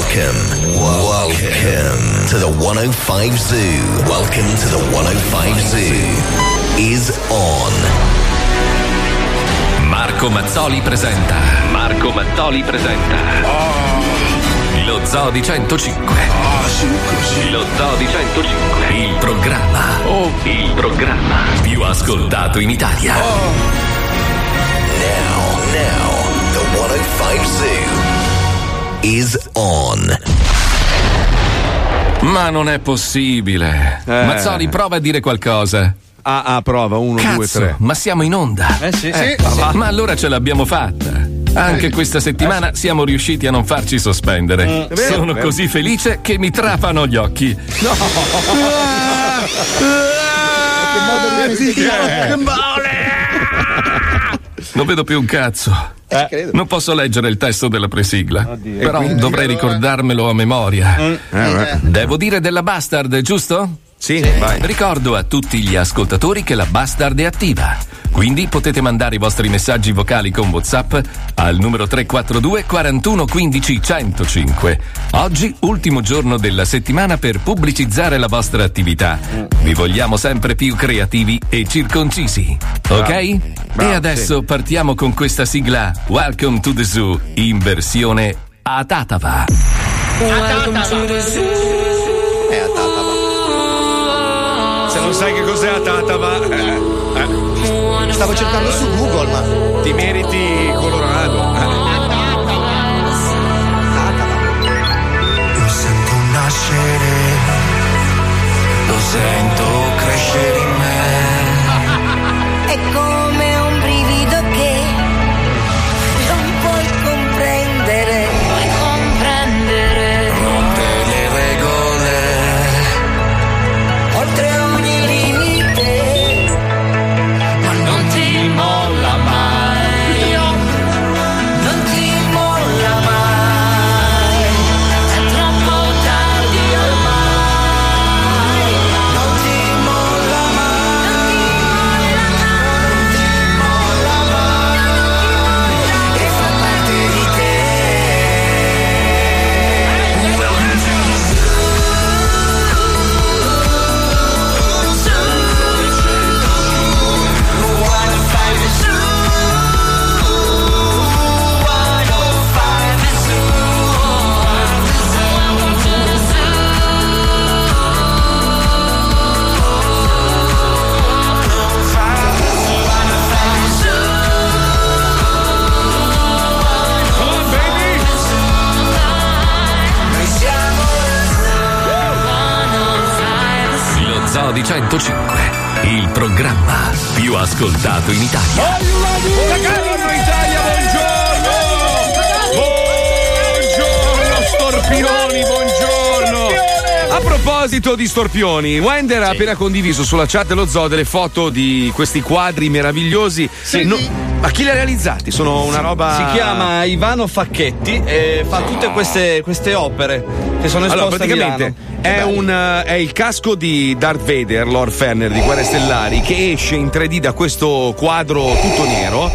Welcome, welcome to the 105 Zoo. Welcome to the 105 Zoo. Is on. Marco Mazzoli presenta. Marco Mazzoli presenta. Lo Zoo di 105. Lo Zoo di 105. Il programma. Il programma più ascoltato in Italia. Now, now, the 105 Zoo is on. Ma non è possibile. Eh. Mazzoli, prova a dire qualcosa. Ah, ah, prova, uno, Cazzo, due, tre. ma siamo in onda. Eh sì, Eh, sì, sì. Ma allora ce l'abbiamo fatta. Anche questa settimana siamo riusciti a non farci sospendere. Mm, vero, Sono così felice che mi trapano gli occhi. Non vedo più un cazzo. Non posso leggere il testo della presigla. Però quindi? dovrei ricordarmelo a memoria. Eh, beh. Devo dire della Bastard, giusto? Sì, vai. Ricordo a tutti gli ascoltatori che la Bastard è attiva. Quindi potete mandare i vostri messaggi vocali con WhatsApp al numero 342 41 15 105. Oggi, ultimo giorno della settimana per pubblicizzare la vostra attività. Vi vogliamo sempre più creativi e circoncisi. Ok? Bravo, e adesso partiamo con questa sigla Welcome to the Zoo in versione a Tatava. Se non sai che cos'è la tatava, eh, eh, Stavo cercando su Google, ma. ti meriti Colorado. Lo sento nascere, lo sento ascoltato in Italia. Buongiorno Italia, buongiorno! Buongiorno Storpioni, buongiorno! A proposito di storpioni, Wender ha appena condiviso sulla chat dello zoo delle foto di questi quadri meravigliosi. No- ma chi li ha realizzati? Sono una roba. Si chiama Ivano Facchetti e fa tutte queste, queste opere che sono esposte Allora, praticamente a Milano. è, un, eh, è il casco di Darth Vader, Lord Ferner di Guerre Stellari, che esce in 3D da questo quadro tutto nero.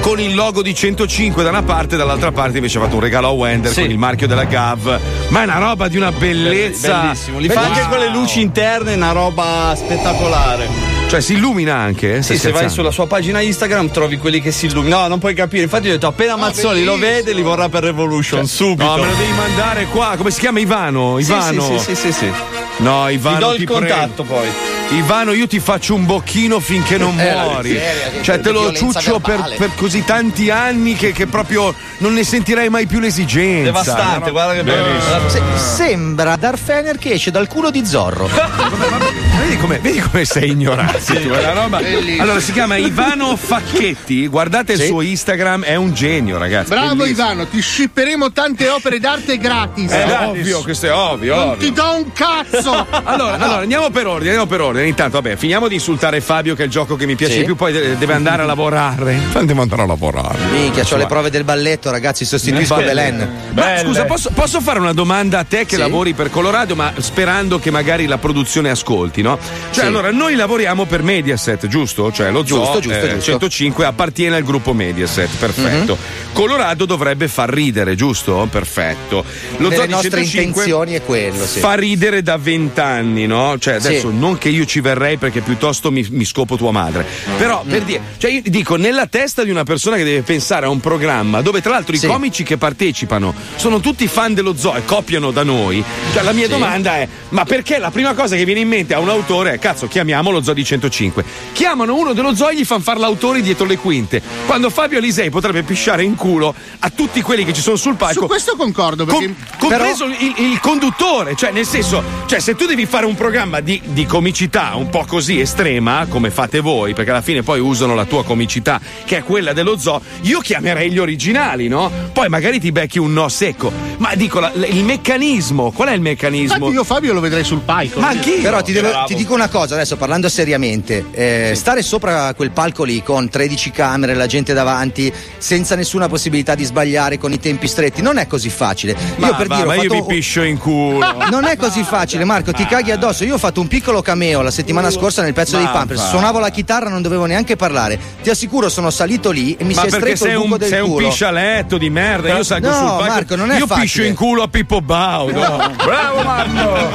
Con il logo di 105 da una parte, dall'altra parte invece ha fatto un regalo a Wender Sì. con il marchio della GAV. Ma è una roba di una bellezza. Bellissimo. Li fa anche con le luci interne, una roba spettacolare. Cioè, si illumina anche? eh? Sì, se vai sulla sua pagina Instagram trovi quelli che si illuminano. No, non puoi capire. Infatti, ho detto appena Mazzoli lo vede, li vorrà per Revolution subito. No, me lo devi mandare qua. Come si chiama Ivano? Ivano. Sì, sì, sì, sì, sì. No, Ivano. Ti do il prego. contatto poi. Ivano, io ti faccio un bocchino finché non Eh, muori. miseria, che cioè, te lo ciuccio per, per così tanti anni che, che proprio non ne sentirei mai più l'esigenza. Devastante, No? guarda che Bellissimo. bello. Se- sembra Darth Fener che esce dal culo di Zorro. vedi come, vedi come sei ignorante tu, è una roba- Bellissimo. Allora si chiama Ivano Facchetti, guardate il Sì. suo Instagram, è un genio, ragazzi. Bravo bellissimo. Ivano, ti shipperemo tante opere d'arte gratis. È Gratis. ovvio, questo è ovvio, Non ovvio. ti do un cazzo. Allora, allora, andiamo per ordine, andiamo per ordine. Intanto, vabbè, finiamo di insultare Fabio, che è il gioco che mi piace Sì. di più, poi de- deve andare a lavorare. Devo andare a lavorare. Minchia, ho le prove del balletto, ragazzi, sostituisco Belle. Belen. Ma scusa, posso, posso fare una domanda a te che Sì. lavori per Colorado, ma sperando che magari la produzione ascolti, no? Cioè, Sì. allora, noi lavoriamo per Mediaset, giusto? Cioè, lo Giusto, Zoo giusto, eh, giusto. 105 appartiene al gruppo Mediaset, perfetto. Mhm. Colorado dovrebbe far ridere, giusto? Perfetto. Lo Nelle nostre 105 intenzioni è quello, sì. Fa ridere da vent'anni, no? Cioè, adesso Sì. non che io ci verrei perché piuttosto mi, mi scopo tua madre. Però Mm. per dire, cioè io dico, nella testa di una persona che deve pensare a un programma dove tra l'altro Sì. i comici che partecipano sono tutti fan dello zoo e copiano da noi. Cioè, la mia domanda è: ma perché la prima cosa che viene in mente a un autore è cazzo, chiamiamo lo zoo di 105? Chiamano uno dello zoo e gli fanno fare l'autore dietro le quinte. Quando Fabio Alisei potrebbe pisciare in culo a tutti quelli che ci sono sul palco. Su questo concordo perché Com- compreso il, il conduttore, cioè nel senso, cioè se tu devi fare un programma di, di comicità un po' così estrema, come fate voi, perché alla fine poi usano la tua comicità, che è quella dello zoo, io chiamerei gli originali, no? Poi magari ti becchi un no secco. Ma dico, la- il meccanismo, qual è il meccanismo? infatti io Fabio lo vedrei sul palco. Ma anch'io. Però ti, devo- ti dico una cosa, adesso parlando seriamente, eh, stare sopra quel palco lì con 13 camere, la gente davanti, senza nessuna possibilità di sbagliare, con i tempi stretti, non è così facile. Ma, io per va, dire, ho ma io fatto- mi piscio in culo. Non è così facile, Marco, ti caghi addosso. Io ho fatto un piccolo cameo la settimana scorsa nel pezzo Ma dei Pampers. Suonavo la chitarra, non dovevo neanche parlare. Ti assicuro, sono salito lì e mi Ma si è stretto il buco un, del sei un culo. piscialetto di merda? Io salgo No, sul palco. Marco, non è io piscio facile. in culo a Pippo Bau. no? Bravo Marco!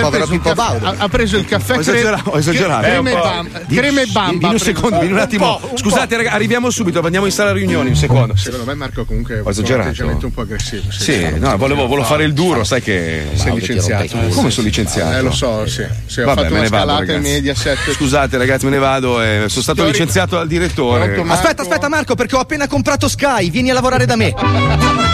Povero Pippo Baudo. Ha, ha preso il caffè Ho cre- esagerato, ho esagerato. Crema, Eh, e bamba, Di- crema e bamba. Vieni un secondo, vieni un attimo. un Scusate, raga, arriviamo subito, andiamo in sala riunioni. Un secondo. Secondo me Marco comunque un esagerato. atteggiamento un po' aggressivo. Sì, no, volevo, volevo fare il duro, sai che. Sei licenziato. Come sono licenziato? Eh, lo so, sì. sì ho Vabbè, fatto me una ne vado, scalata in ragazzi. Mediaset. Scusate, ragazzi, me ne vado. eh, sono stato licenziato dal direttore. Aspetta, aspetta, Marco, perché ho appena comprato Sky. Vieni a lavorare da me.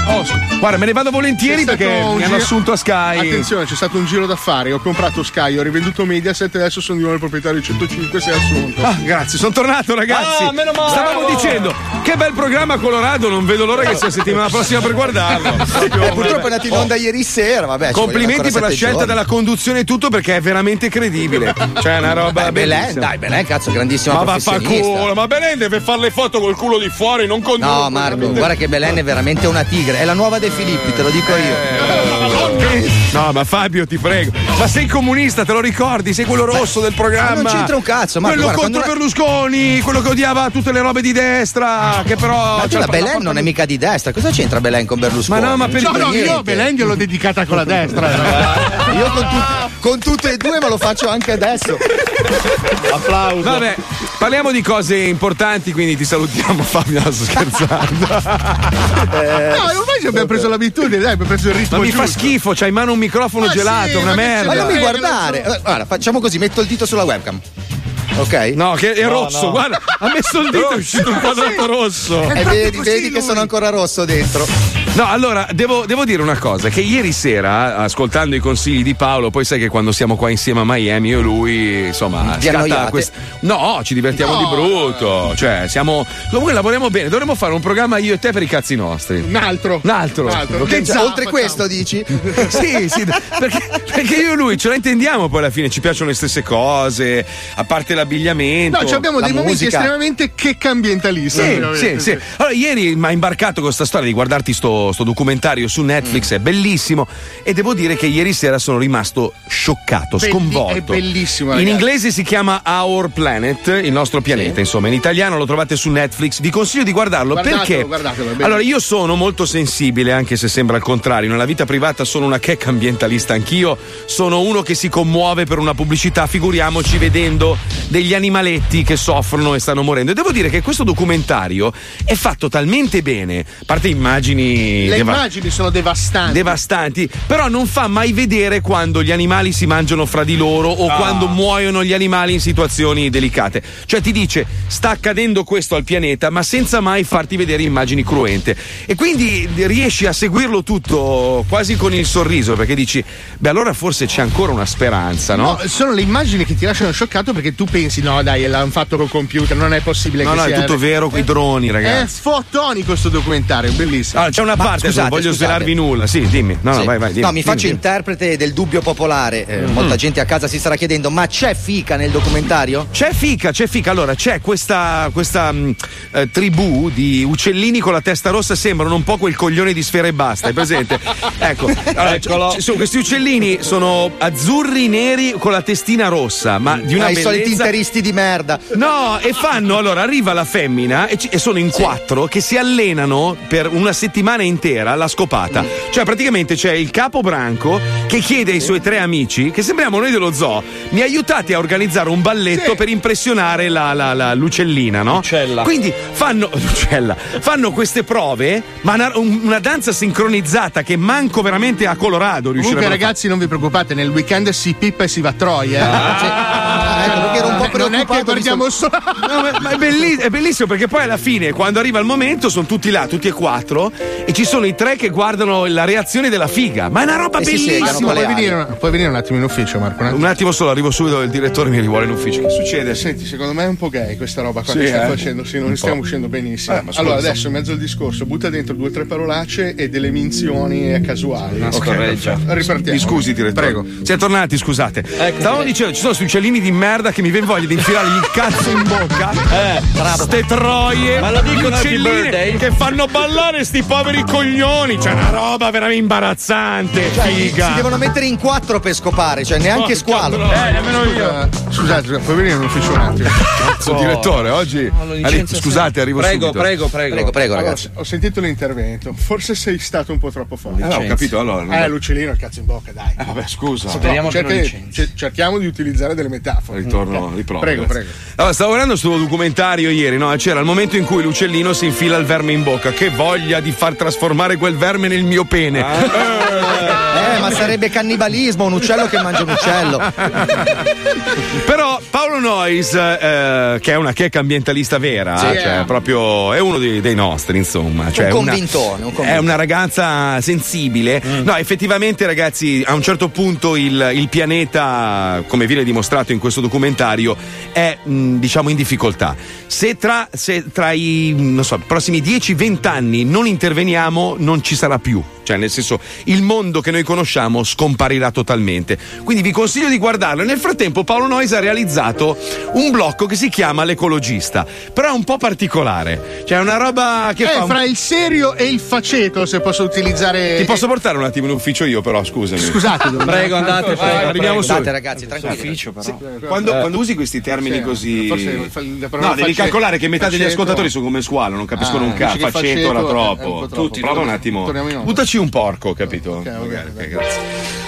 Oh, guarda, me ne vado volentieri perché mi hanno assunto a Sky. Attenzione, c'è stato un giro d'affari. Ho comprato Sky, ho rivenduto Mediaset e adesso sono di nuovo il proprietario di 105. Sei assunto. Ah, grazie, sono tornato ragazzi. Ah, meno male. Stavamo Bravo. dicendo che bel programma Colorado, non vedo l'ora che sia settimana prossima per guardarlo. Proprio- Eh, purtroppo è andato in onda ieri sera. Vabbè, Complimenti per la scelta sette della conduzione e tutto perché è veramente credibile. Cioè, è una roba giorni. Beh, Belen, bellissima. dai, Belen, cazzo, grandissima Ma professionista. vaffanculo, ma Belen deve fare le foto col culo di fuori, non con No, Marco, guarda che Belen è veramente una tigre. È la nuova De Filippi, te lo dico io. No, ma Fabio, ti prego. Ma sei comunista, te lo ricordi? Sei quello rosso del programma. Ma non c'entra un cazzo, Marco, Quello guarda, contro Berlusconi, quello che odiava tutte le robe di destra, che però. Ma cioè, la Belen non è mica di destra. Cosa c'entra Belen con Berlusconi? Ma no, ma per- No, no, io Belen gliel'ho dedicata con la destra. Io con, tut- con tutte e due, ma lo faccio anche adesso. Applauso. Vabbè, parliamo di cose importanti, quindi ti salutiamo Fabio, sto scherzando. No, ormai ci abbiamo preso l'abitudine, dai, abbiamo preso il ritmo Ma mi fa giusto. schifo, c'hai in mano un microfono Ma gelato, sì, una ma merda. Ma non mi Eh, guardare. Guarda, facciamo così, metto il dito sulla webcam. Ok? No, che è rosso, guarda, ha messo il dito, è uscito un quadrato rosso. E vedi, vedi che sono ancora rosso dentro. No, allora, devo, devo dire una cosa, che ieri sera, ascoltando i consigli di Paolo, poi sai che quando siamo qua insieme a Miami, io e lui, insomma, scatta quest- No, ci divertiamo di brutto. Cioè, siamo. Comunque lavoriamo bene, dovremmo fare un programma io e te per i cazzi nostri. Un altro. Un altro. Un altro. Che Cioè, già oltre facciamo. questo, dici? sì, sì, perché, perché io e lui ce la intendiamo poi alla fine, ci piacciono le stesse cose, a parte l'abbigliamento. No, ci abbiamo La dei momenti estremamente checca ambientalista. Sì, sì, sì. Allora, ieri mi ha imbarcato con questa storia di guardarti sto, sto documentario su Netflix, è bellissimo. E devo dire che ieri sera sono rimasto scioccato, Belli- sconvolto. è bellissimo, In ragazzi. inglese si chiama Our Planet, il nostro pianeta, insomma. In italiano lo trovate su Netflix. Vi consiglio di guardarlo Guardatelo, perché. guardatelo, allora, io sono molto sensibile, anche se sembra il contrario. Nella vita privata sono una checca ambientalista anch'io. Sono uno che si commuove per una pubblicità, figuriamoci vedendo degli animaletti che soffrono e stanno morendo. E devo dire che questo documentario è fatto talmente bene, a parte immagini immagini. Le deva- immagini sono devastanti. devastanti, però non fa mai vedere quando gli animali si mangiano fra di loro o Ah. quando muoiono gli animali in situazioni delicate. Cioè ti dice sta accadendo questo al pianeta, ma senza mai farti vedere immagini cruente. E quindi riesci a seguirlo tutto quasi con il sorriso, perché dici, beh allora forse c'è ancora una speranza, no? No, sono le immagini che ti lasciano scioccato perché tu pensi, no dai, l'hanno fatto col computer, non è possibile No, che no, sia... è tutto vero con i droni, È ragazzi. fotonico sto documentario, bellissimo. Allora, c'è una parte, scusate, non voglio scusate. svelarvi nulla. Sì, dimmi. No, no, Sì. vai, vai. Dimmi, no, mi dimmi, faccio dimmi. interprete del dubbio popolare. Eh, Mm. Molta gente a casa si starà chiedendo: ma c'è fica nel documentario? C'è fica, c'è fica. Allora, c'è questa, questa mh, eh, tribù di uccellini con la testa rossa, sembrano un po' quel coglione di sfera e basta, hai presente? ecco, allora, Eccolo. ci sono- questi uccellini sono azzurri neri con la testina rossa, ma di una Ah, I soliti bellezza. interisti di merda. No, e fanno allora arriva la femmina e, ci- e sono in quattro che si allenano per una settimana intera alla scopata. Cioè, praticamente c'è il capo branco che chiede ai suoi tre amici, che sembriamo noi dello zoo, mi aiutate a organizzare un balletto per impressionare la, la- la- l'uccellina, no? Uccella. Quindi fanno, l'uccella, fanno queste prove, ma una, un- una danza sincronizzata che manco veramente a Colorado riuscirebbero Comunque ragazzi non vi preoccupate, nel weekend si pippa e si va a Troia. eh. Cioè, Ah, ecco, perché ero un po' non è che preoccupato. guardiamo visto- solo... No, ma, ma è, belli- è bellissimo perché poi alla fine, quando arriva il momento, sono tutti là, tutti e quattro, e ci sono i tre che guardano la reazione della figa. Ma è una roba E si bellissima. puoi, venire, puoi venire un attimo in ufficio Marco? Un attimo. Un attimo solo, arrivo subito, il direttore mi rivuole in ufficio. Che succede? Senti, secondo me è un po' gay questa roba qua Sì, che stiamo eh? facendo, sì, non stiamo uscendo benissimo. Eh, allora, adesso in mezzo al discorso, butta dentro due o tre parolacce e delle minzioni casuali. Una Ok, scorreggia. perfetto. Ripartiamo. Mi scusi, direttore. Prego. Siamo tornati, scusate. Ecco. Stavamo dicendo, ci sono questi uccellini di merda che mi viene voglia di infilargli il cazzo in bocca. Eh, Ste troie. Ma lo dicono? Che fanno ballare sti poveri coglioni. C'è una roba veramente imbarazzante. Cioè, figa. si devono mettere in quattro per scopare, cioè neanche squalo. Eh, nemmeno io. Eh, scusate, scusate, puoi venire in ufficio un attimo? Cazzo, direttore, oggi. arri- scusate, arrivo Prego, subito. prego, prego. Prego, prego, Allora, ragazzi. ho sentito l'intervento. Forse sei stato un po' troppo forte. Eh, no, ho capito, allora. Eh, l'uccellino, il cazzo in bocca, dai. Eh, vabbè, scusa. Speriamo che Cerca- cer- cerchiamo di utilizzare delle metafore. Ritorno, Ok. riprovo. Prego, prego. Allora, stavo guardando sto documentario ieri, no? C'era il momento in cui l'uccellino si infila il verme in bocca. Che voglia di far trasformare quel verme nel mio pene. Eh, ma sarebbe cannibalismo, un uccello che mangia un uccello. Però Paolo Noyes, eh, che è una checca ambientalista vera, Sì, cioè eh. proprio è uno dei, dei nostri, insomma. Cioè, Un una- convintone, un convintone. È una ragazza sensibile. No, effettivamente, ragazzi, a un certo punto il, il pianeta, come viene dimostrato in questo documentario, è mh, diciamo in difficoltà. Se tra, se tra i non so, prossimi 10-20 anni non interveniamo, non ci sarà più. Cioè, nel senso, il mondo che noi conosciamo scomparirà totalmente. Quindi vi consiglio di guardarlo. Nel frattempo, Paolo Noyes ha realizzato un blocco che si chiama L'Ecologista. Però è un po' particolare. Cioè, è una roba che Eh, fa. un- fra il serio e il faceto, se posso utilizzare. Ti posso portare un attimo in ufficio io, però, scusami. Scusate, Prego, andate, prego. arriviamo prego. su. Andate ragazzi, tranquilli. Ufficio, però. Quando, quando usi questi termini Sì, così. no, devi faceto- calcolare che metà degli faceto- ascoltatori sono come squalo, non capiscono Ah, un cazzo. Faceto faceto era è troppo. po' troppo. Tutti, prova un attimo. Torniamo Buttaci un porco, capito? Ok, va bene, Ok, grazie.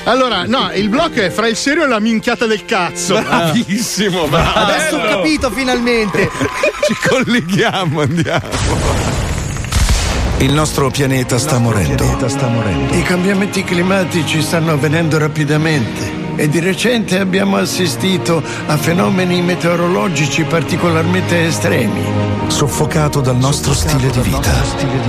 Allora, no, il blocco è fra il serio e la minchiata del cazzo. Bravissimo, bravo. Adesso ho capito finalmente. Ci colleghiamo, andiamo. Il nostro pianeta sta morendo. I cambiamenti climatici stanno avvenendo rapidamente e di recente abbiamo assistito a fenomeni meteorologici particolarmente estremi. Soffocato dal nostro stile di vita.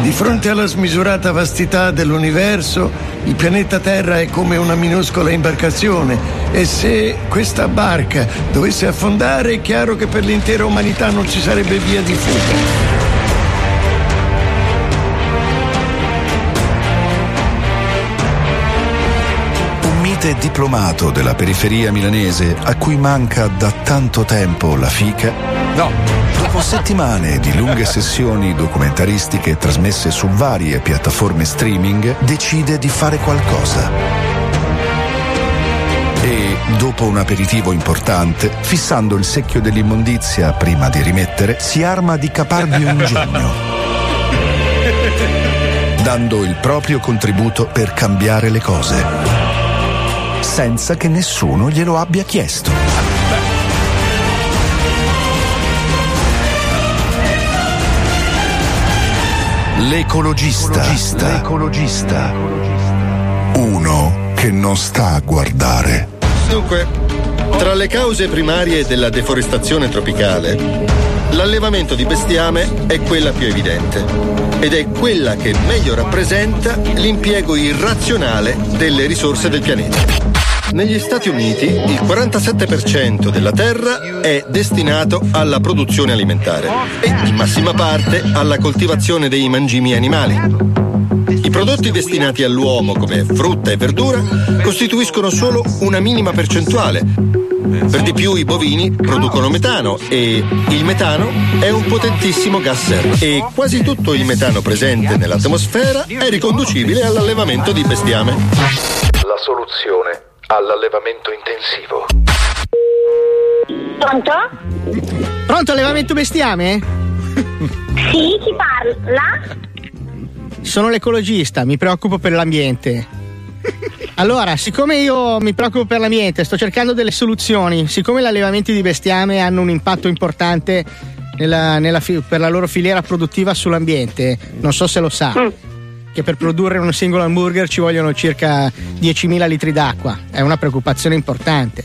Di fronte alla smisurata vastità dell'universo, il pianeta Terra è come una minuscola imbarcazione e se questa barca dovesse affondare è chiaro che per l'intera umanità non ci sarebbe via di fuga. Un mite diplomato della periferia milanese a cui manca da tanto tempo la fica. No. Dopo settimane di lunghe sessioni documentaristiche trasmesse su varie piattaforme streaming, decide di fare qualcosa. E dopo un aperitivo importante, fissando il secchio dell'immondizia prima di rimettere, si arma di caparbio ingegno. Dando il proprio contributo per cambiare le cose. Senza che nessuno glielo abbia chiesto. L'ecologista. L'ecologista. Uno che non sta a guardare. Dunque, tra le cause primarie della deforestazione tropicale, l'allevamento di bestiame è quella più evidente ed è quella che meglio rappresenta l'impiego irrazionale delle risorse del pianeta. Negli Stati Uniti il 47% della terra è destinato alla produzione alimentare e in massima parte alla coltivazione dei mangimi animali. I prodotti destinati all'uomo come frutta e verdura costituiscono solo una minima percentuale. Per di più i bovini producono metano e il metano è un potentissimo gas serra e quasi tutto il metano presente nell'atmosfera è riconducibile all'allevamento di bestiame. La soluzione all'allevamento intensivo. Pronto? Pronto, allevamento bestiame? Sì, chi parla? Sono l'ecologista, mi preoccupo per l'ambiente. Allora, siccome io mi preoccupo per l'ambiente, sto cercando delle soluzioni, siccome gli allevamenti di bestiame hanno un impatto importante nella- nella per la loro filiera produttiva sull'ambiente, non so se lo sa, che per produrre un singolo hamburger ci vogliono circa 10.000 litri d'acqua, è una preoccupazione importante.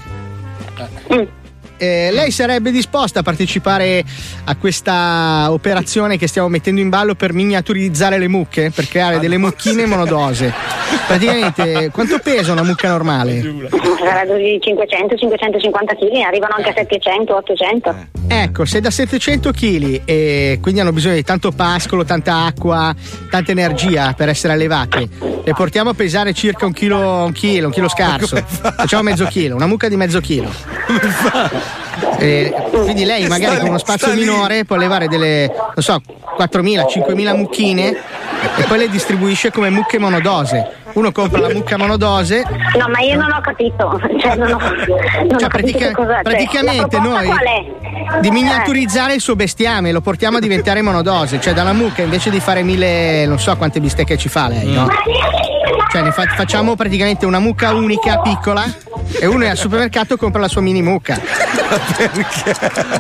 Eh, lei sarebbe disposta a partecipare a questa operazione che stiamo mettendo in ballo per miniaturizzare le mucche? Per creare delle mucchine monodose. Praticamente, quanto pesa una mucca normale? Sarà di 500-550 kg, arrivano anche a 700-800. Ecco, se da 700 kg e quindi hanno bisogno di tanto pascolo, tanta acqua, tanta energia per essere allevate, le portiamo a pesare circa un chilo, un chilo, un chilo scarso. Facciamo mezzo chilo, una mucca di mezzo chilo. Eh, quindi lei magari Sta con uno lì, spazio lì. minore può allevare delle, non so, 4.000, 5.000 mucchine e poi le distribuisce come mucche monodose. Uno compra la mucca monodose. No, ma io non ho capito. Cioè, non ho, non Cioè, ho capito pratica- cosa. cioè, praticamente noi di miniaturizzare il suo bestiame, lo portiamo a diventare monodose, cioè dalla mucca invece di fare mille, non so quante bistecche ci fa lei, no? Cioè ne fa- facciamo praticamente una mucca unica, piccola, e uno è al supermercato e compra la sua mini mucca.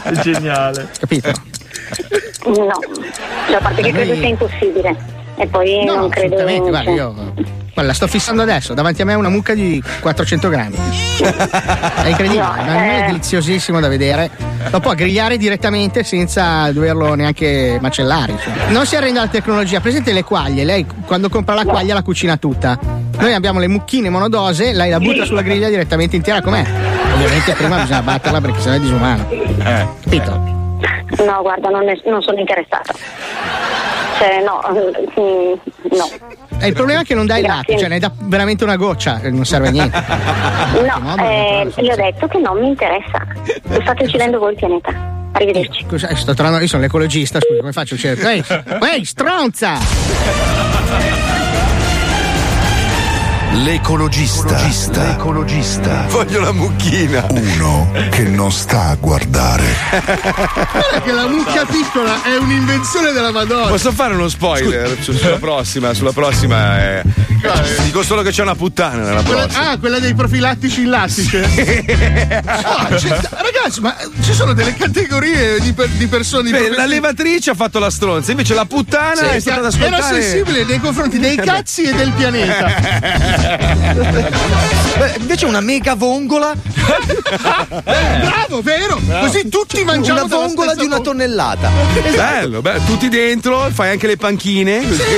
È geniale. Capito? No, cioè, a parte che credo sia impossibile. E poi No, non credo. assolutamente, guarda, io guarda, la sto fissando adesso, davanti a me una mucca di 400 grammi. È incredibile, No, è un animale eh. deliziosissimo da vedere. Lo può grigliare direttamente senza doverlo neanche macellare. insomma. Non si arrende alla tecnologia, presente le quaglie, lei quando compra la quaglia la cucina tutta. Noi abbiamo le mucchine monodose, lei la butta sulla griglia direttamente intera com'è. Ovviamente prima bisogna batterla perché sennò è disumano. Capito? No, guarda, non, ne- non sono interessata. Cioè, no, mm, no. E il problema è che non dai il latte, Grazie. cioè ne dà veramente una goccia, e non serve a niente. No, eh, io ho detto che non mi interessa. State uccidendo voi il pianeta. Arrivederci. Scusa, eh, sto tornando, io sono l'ecologista, scusa, come faccio? Cioè, ehi, ehi, stronza! L'ecologista. L'ecologista. Voglio la mucchina. Uno che non sta a guardare. Guarda che la mucca piccola è un'invenzione della Madonna. Posso fare uno spoiler su- sulla prossima? Sulla prossima eh. Dico solo che c'è una puttana nella Quella- prossima. ah, quella dei profilattici in lattice. C'è- ragazzi, ma ci sono delle categorie di, per- di persone. Beh, la levatrice ha fatto la stronza, invece la puttana Sì, è stata da era ascoltare. sensibile nei confronti dei cazzi e del pianeta. Beh, invece una mega vongola. Eh, bravo, vero? Così tutti mangiamo Una vongola di una tonnellata. Bello, bello, tutti dentro, fai anche le panchine. così.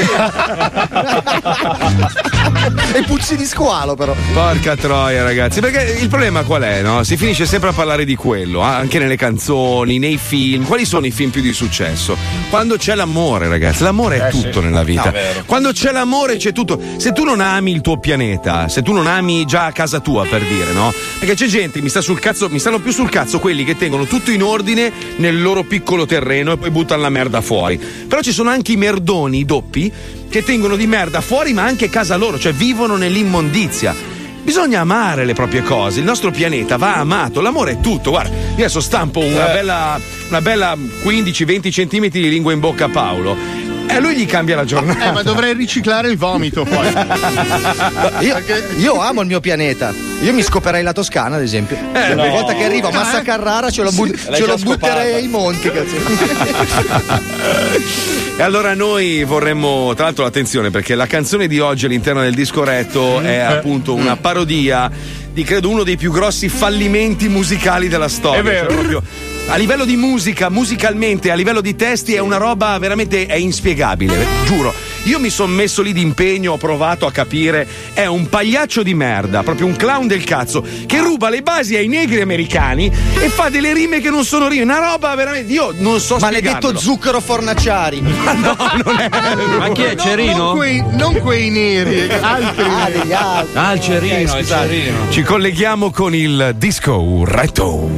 e puzzi di squalo, però. Porca troia, ragazzi. Perché il problema qual è, no? Si finisce sempre a parlare di quello, ah, anche nelle canzoni, nei film. Quali sono i film più di successo? Quando c'è l'amore, ragazzi. L'amore è Eh, sì. tutto nella vita. Quando c'è l'amore c'è tutto. Se tu non ami il tuo pianeta, se tu non ami già a casa tua, per dire, no? Perché c'è gente, mi sta sul cazzo, mi stanno più sul cazzo quelli che tengono tutto in ordine nel loro piccolo terreno e poi buttano la merda fuori. Però ci sono anche i merdoni, i doppi, che tengono di merda fuori, ma anche casa loro, cioè vivono nell'immondizia. Bisogna amare le proprie cose, il nostro pianeta va amato, l'amore è tutto. Guarda, io adesso stampo una Eh. bella, una bella 15-20 centimetri di lingua in bocca a Paolo. E lui gli cambia la giornata. Eh, ma dovrei riciclare il vomito poi. Io, io amo il mio pianeta. Io mi scoperei la Toscana, ad esempio. Eh, Ogni no. volta che arrivo a Massa Carrara ce lo, bu- Sì, ce lo butterei ai monti. cazzo. E allora noi vorremmo, tra l'altro attenzione perché la canzone di oggi all'interno del disco retto è appunto una parodia di credo uno dei più grossi fallimenti musicali della storia. È vero. Cioè, proprio a livello di musica, musicalmente, a livello di testi è una roba veramente è inspiegabile, giuro. Io mi sono messo lì d'impegno, ho provato a capire, è un pagliaccio di merda, proprio un clown del cazzo, che ruba le basi ai negri americani e fa delle rime che non sono rime, una roba veramente, io non so Maledetto spiegarvelo. zucchero fornacciari. Ma no, non è. Ma chi è No, Cerino? Non quei, non quei neri, altri. Ah, degli altri. Ah, il Cerino, il Cerino. Ci colleghiamo con il disco retto.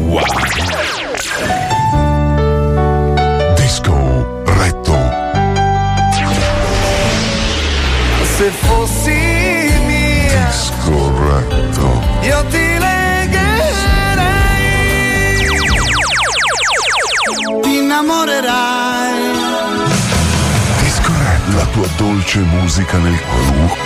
Se fossi mia, Disco retto. io ti legherei. Ti innamorerai. Disco retto. La tua dolce musica nel cuore.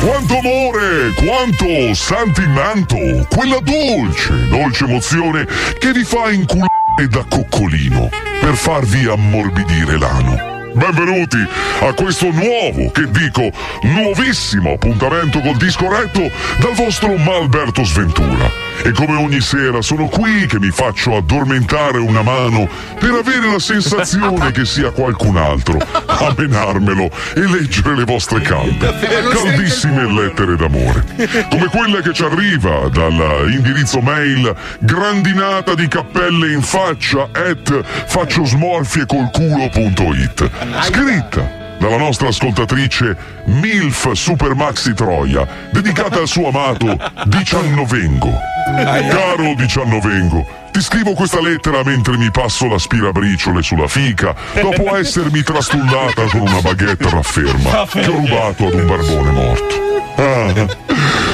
Quanto amore, quanto sentimento, quella dolce, dolce emozione che vi fa inculare da coccolino per farvi ammorbidire l'ano. Benvenuti a questo nuovo, che dico, nuovissimo appuntamento col disco retto dal vostro Malberto Sventura. E come ogni sera sono qui che mi faccio addormentare una mano per avere la sensazione che sia qualcun altro a menarmelo e leggere le vostre calde, caldissime lettere d'amore. Come quella che ci arriva dall'indirizzo mail grandinata di cappelle in faccia at facciosmorfie col Scritta dalla nostra ascoltatrice Milf Super Maxi Troia, dedicata al suo amato Diciannovengo. Caro Diciannovengo, ti scrivo questa lettera mentre mi passo l'aspirabriciole sulla fica, dopo essermi trastullata con una baguette rafferma che ho rubato ad un barbone morto. Ah,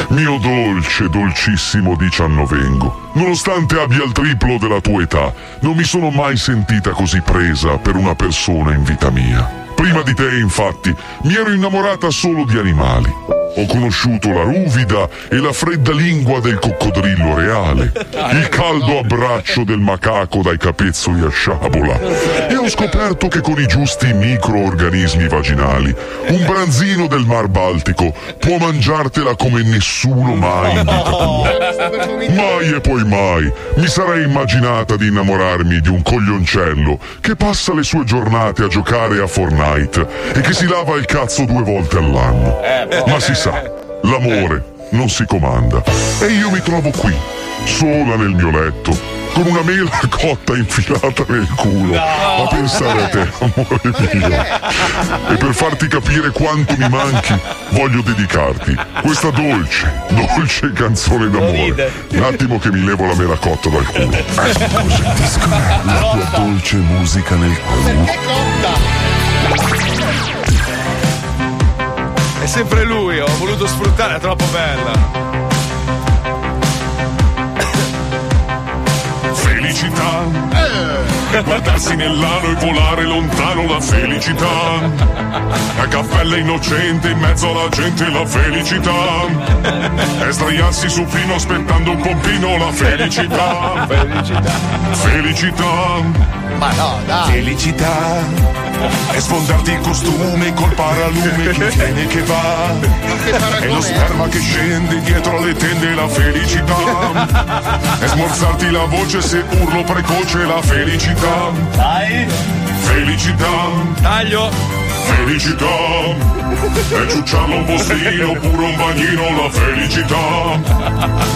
mio dolce, dolcissimo diciannovengo, nonostante abbia il triplo della tua età, non mi sono mai sentita così presa per una persona in vita mia. Prima di te, infatti, mi ero innamorata solo di animali. Ho conosciuto la ruvida e la fredda lingua del coccodrillo reale, il caldo abbraccio del macaco dai capezzoli a sciabola e ho scoperto che con i giusti microorganismi vaginali un branzino del Mar Baltico può mangiartela come nessuno mai in vita tua. Mai e poi mai mi sarei immaginata di innamorarmi di un coglioncello che passa le sue giornate a giocare a Fortnite e che si lava il cazzo due volte all'anno. Ma si sa, l'amore non si comanda. E io mi trovo qui, sola nel mio letto, con una mela cotta infilata nel culo, a pensare a te, amore mio. E per farti capire quanto mi manchi, voglio dedicarti questa dolce, dolce canzone d'amore. Un attimo che mi levo la mela cotta dal culo. Ecco retto. La tua dolce musica nel cuore. È sempre lui, ho voluto sfruttare, è troppo bella. Felicità. Guardarsi nell'ano e volare lontano la felicità. La cappella innocente in mezzo alla gente la felicità. E sdraiarsi supino aspettando un pompino la felicità. Felicità. Felicità. Ma no, dai. Felicità. E sfondarti il costume col paralume che viene e che va. E lo sperma che scende dietro alle tende la felicità. E smorzarti la voce se urlo precoce la felicità. Dai. Felicità. Taglio. Felicità. E ciucciarlo un postino oppure un bagnino la felicità.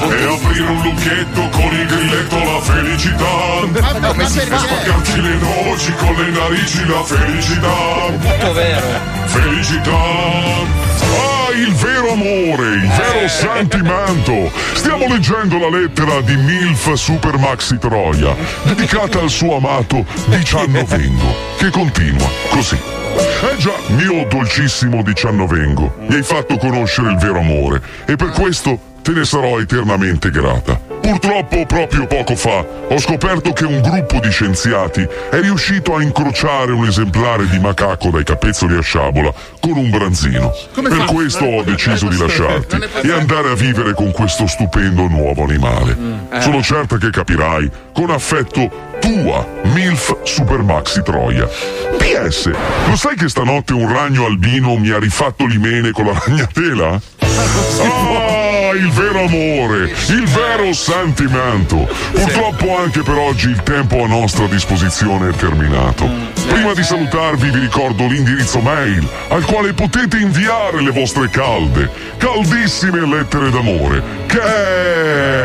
E aprire un lucchetto con il grilletto la felicità. come si E fa? spaccarti le noci con le narici la felicità. Tutto vero. Felicità. Il vero amore, il vero sentimento. Stiamo leggendo la lettera di Milf Super Maxi Troia, dedicata al suo amato Diciannovengo, che continua così. Eh già, mio dolcissimo Diciannovengo, mi hai fatto conoscere il vero amore e per questo te ne sarò eternamente grata. Purtroppo, proprio poco fa, ho scoperto che un gruppo di scienziati è riuscito a incrociare un esemplare di macaco dai capezzoli a sciabola con un branzino. Come per fa? questo ho deciso di lasciarti e andare a vivere con questo stupendo nuovo animale. eh. Sono certa che capirai. Con affetto, tua MILF Super Maxi Troia. PS, lo sai che stanotte un ragno albino mi ha rifatto l'imene con la ragnatela? Ah, il vero amore, il vero sentimento. Purtroppo anche per oggi il tempo a nostra disposizione è terminato. Prima di salutarvi vi ricordo l'indirizzo mail al quale potete inviare le vostre calde, caldissime lettere d'amore. Che.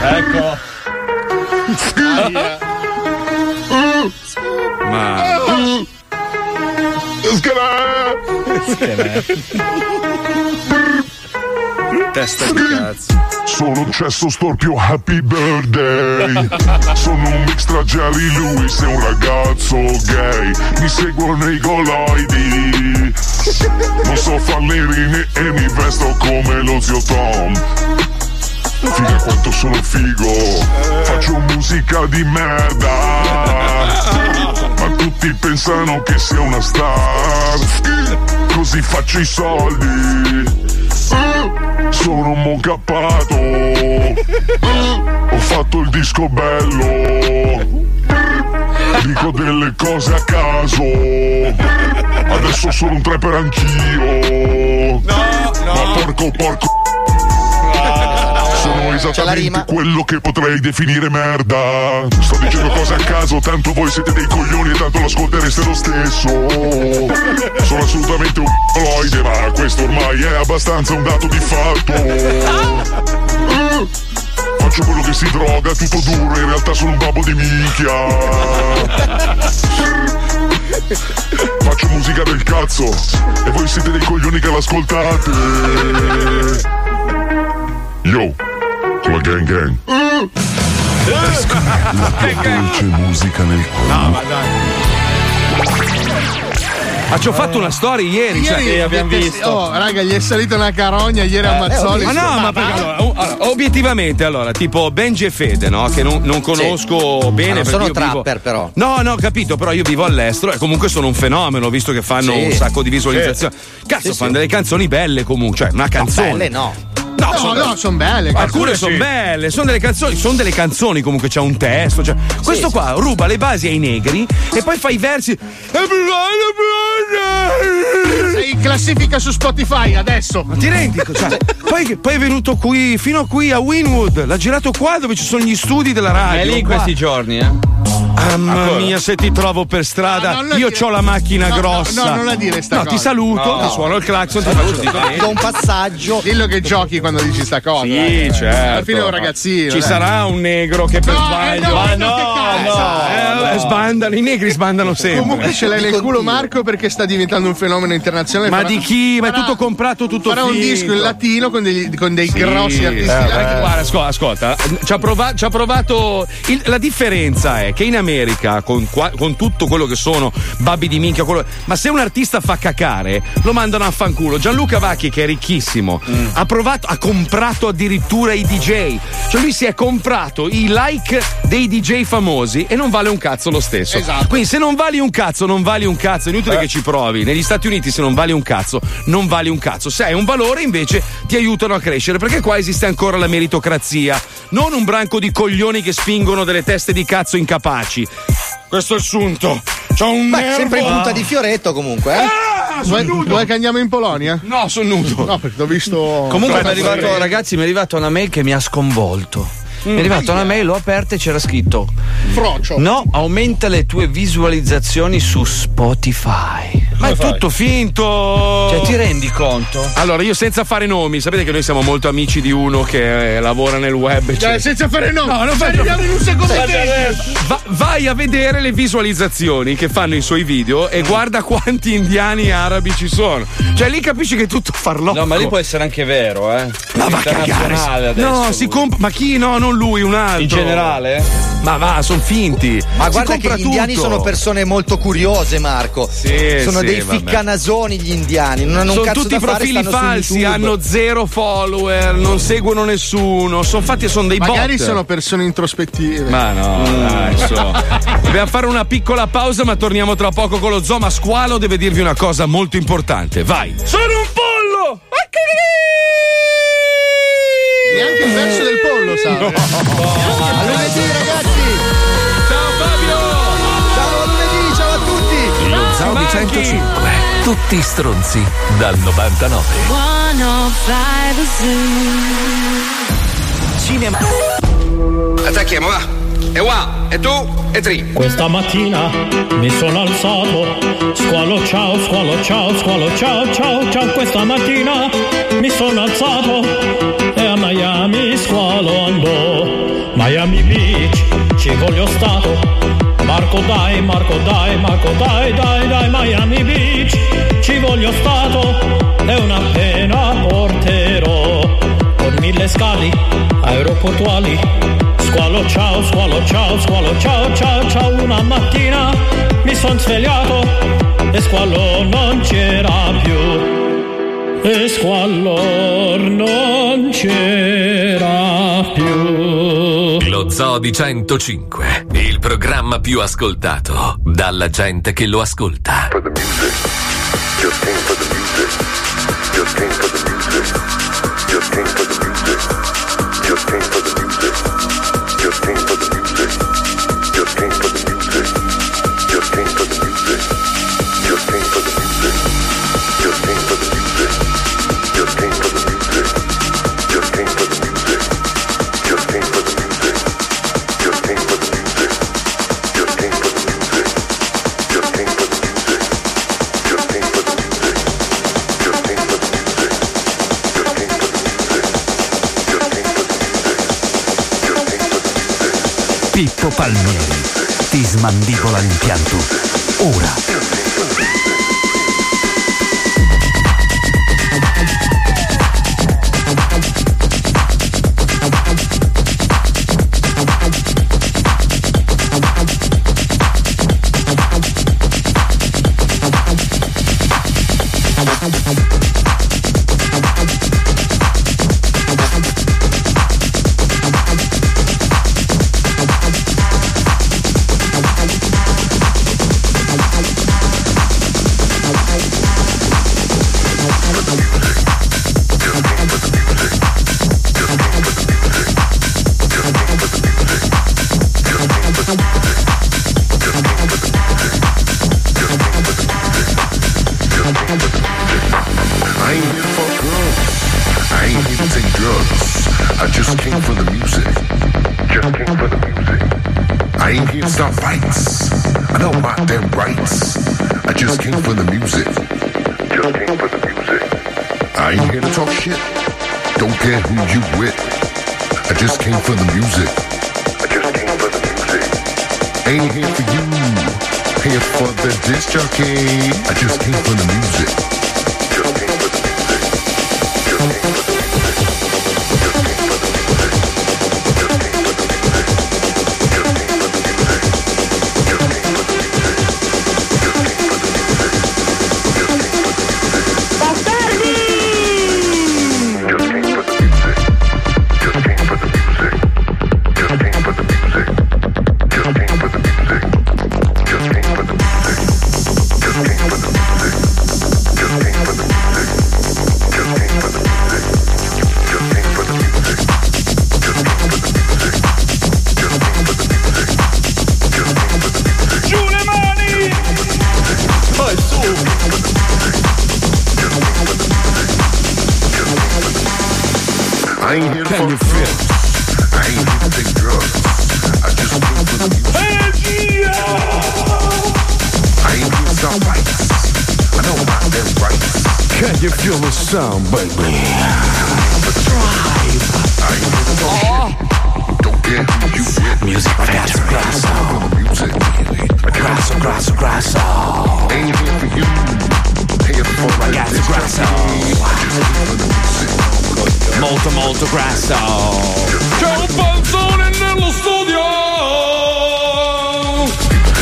Ecco. Ma. Testa di cazzo. Sono cesso storpio happy birthday. Sono un mix tra Jerry Lewis e un ragazzo gay. Mi seguono nei goloidi Non so far le rime e mi vesto come lo zio Tom Figa quanto sono figo. Faccio musica di merda. Ma tutti pensano che sia una star. Così faccio i soldi. Sono un mocappato. Ho fatto il disco bello. Dico delle cose a caso. Adesso sono un trapper anch'io. Ma porco porco sono esattamente quello che potrei definire merda. Sto dicendo cose a caso, tanto voi siete dei coglioni e tanto lo ascoltereste lo stesso. Sono assolutamente un c***loide, ma questo ormai è abbastanza un dato di fatto. Faccio quello che si droga, tutto duro, in realtà sono un babbo di minchia. Faccio musica del cazzo e voi siete dei coglioni che l'ascoltate. Yo, la gang gang. La tua dolce musica nel cuore. No, ma Ma ci ho fatto una storia ieri, cioè, Ieri- Oh, raga, gli è salita una carogna ieri a Mazzoli. Ma no, ma perché allora, obiettivamente, allora, tipo Benji e Fede, no? Che non, non conosco bene. Ma non sono io vivo- trapper, però. No, no, ho capito, però io vivo all'estero e comunque sono un fenomeno, visto che fanno Sì. un sacco di visualizzazioni. Cazzo, Sì, fanno sì. delle canzoni belle comunque, cioè una canzone. belle no. No, No, sono- no, sono belle. Alcune Alcune sono sì. belle, sono delle canzoni, sono delle canzoni comunque c'è un testo. Cioè, questo qua ruba le basi ai negri e poi fa i versi. Sei in classifica su Spotify adesso. Ma ti rendi? Cioè, poi, poi è venuto qui, fino a qui a Winwood, l'ha girato qua dove ci sono gli studi della radio. È lì in questi giorni, eh? Mamma Ancora? mia, se ti trovo per strada, No, non la io dire- ho la macchina No, no, grossa. no, non la dire sta No, cosa. ti saluto, No. ti suono il clacson, ti faccio bene. Do un passaggio. Dillo che giochi quando dici sta cosa. Sì, eh. certo. Alla fine è un ragazzino. Ci dai. sarà un negro che per No, sbaglio. eh, no, eh, no, che cazzo. Eh, eh, sbandano, i negri sbandano sempre. Comunque ce l'hai nel culo Marco perché sta diventando un fenomeno internazionale. Ma Farà- di chi? Ma è farà- tutto comprato, tutto Farà un finto. disco in latino con, degli- con dei Sì, grossi artisti. eh, guarda, ascolta, ascolta, ci ha prova- ci ha provato. la differenza è che in America, con, qua- con tutto quello che sono babbi di minchia, quello- ma se un artista fa cacare, lo mandano a fanculo. Gianluca Vacchi, che è ricchissimo, Mm. ha provato, ha comprato addirittura i DJ. Cioè, lui si è comprato i like dei DJ famosi e non vale un cazzo lo stesso. Esatto. Quindi, se non vali un cazzo, non vali un cazzo. È inutile che ci provi. Negli Stati Uniti, se non vali un cazzo, non vali un cazzo. Se hai un valore, invece, ti aiutano a crescere. Perché qua esiste ancora la meritocrazia. Non un branco di coglioni che spingono delle teste di cazzo incapaci. Questo è il sunto. C'ho un Beh, nervo. sempre in punta di fioretto comunque, eh? Ah, sono nudo. vuoi che andiamo in Polonia? No, sono nudo. No, perché ho visto. Comunque mi è arrivato, ragazzi, mi è arrivata una mail che mi ha sconvolto. Mi è arrivata una mail, l'ho aperta e c'era scritto: Frocio. No, aumenta le tue visualizzazioni su Spotify. Ma è tutto finto. Cioè, ti rendi conto? Allora, io senza fare nomi, sapete che noi siamo molto amici di uno che eh, lavora nel web. Dai, eccetera. senza fare no. No, non arriviamo in un secondo. Va- vai a vedere le visualizzazioni che fanno i suoi video e guarda quanti indiani arabi ci sono. Cioè, lì capisci che è tutto farlocco. No, ma lì può essere anche vero, eh. Ma va a cagare. adesso. No, si compra. Ma chi? No, non lui, un altro. In generale? Ma va, sono finti. Ma Si guarda che gli indiani tutto. sono persone molto curiose, Marco. Sì, sono sì. Dei vabbè. ficcanasoni gli indiani, non hanno un sono cazzo tutti da fare, profili su falsi, hanno zero follower, non seguono nessuno. Sono fatti, sono dei Magari bot. sono persone introspettive. Ma no, dai, su. Dobbiamo fare una piccola pausa, ma torniamo tra poco con lo zoo. Ma Squalo deve dirvi una cosa molto importante. Vai. Sono un pollo! Neanche il verso del pollo, sa. A lunedì, 905. Tutti stronzi dal 99. Cinema. Attacchiamo, va. E qua, e tu, e tri. Questa mattina mi sono alzato. Squalo ciao, squalo ciao, squalo ciao, ciao, ciao. Questa mattina mi sono alzato. E a Miami squalo andò. Miami Beach, ci voglio stato Marco dai, Marco dai, Marco dai, dai, dai, Miami Beach, ci voglio stato e una pena porterò. Con mille scali aeroportuali Squalo ciao, squalo ciao, squalo ciao, ciao, ciao. Una mattina mi son svegliato e squalo non c'era più. E squallor non c'era più. Lo Zoo di 105. Il programma più ascoltato dalla gente che lo ascolta. Just came for the music. Just came for the music. Pippo Palmieri ti smandibola l'impianto. Ora. ragazzi grasso. Molto molto grasso. C'è un panzone nello studio.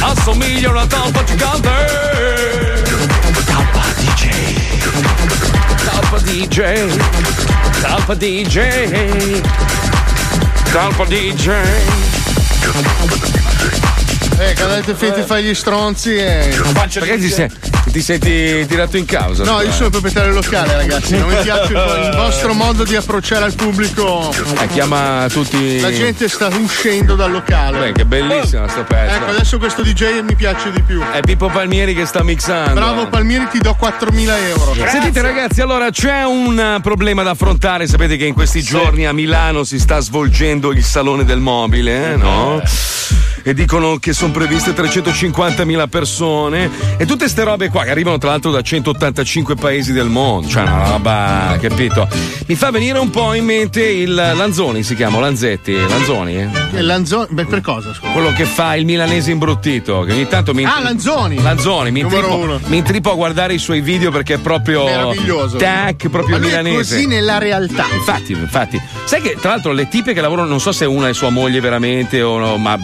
Assomiglia a una talpa gigante. Talpa DJ talpa DJ talpa DJ talpa DJ eh, cadete finti fai gli stronzi eh. e... Perché si, ti senti tirato in causa? No, io sono il proprietario locale, ragazzi. Non mi piace il, vostro modo di approcciare al pubblico. Eh, chiama tutti. La gente sta uscendo dal locale. Beh, che bellissima sto pezzo. Ecco, adesso questo DJ mi piace di più. È Pippo Palmieri che sta mixando. Bravo Palmieri, ti do 4.000 euro. Sentite ragazzi, allora c'è un eh, problema da affrontare, sapete che in questi giorni a Milano si sta svolgendo il Salone del Mobile, eh, no? E dicono che sono previste 350.000 persone e tutte ste robe qua che arrivano tra l'altro da 185 paesi del mondo, cioè una roba, capito? Mi fa venire un po' in mente il Lanzoni, si chiama Lanzetti, Lanzoni, eh? Lanzoni, beh, per cosa? Scusa. quello che fa il milanese imbruttito, che ogni tanto mi Ah, Lanzoni! Lanzoni, mi uno. mi intrippo a guardare i suoi video perché è proprio Meraviglioso. tac, proprio Ma lui è milanese. così nella realtà. Infatti, infatti. Sai che tra l'altro le tipe che lavorano, non so se una è sua moglie veramente o no, ma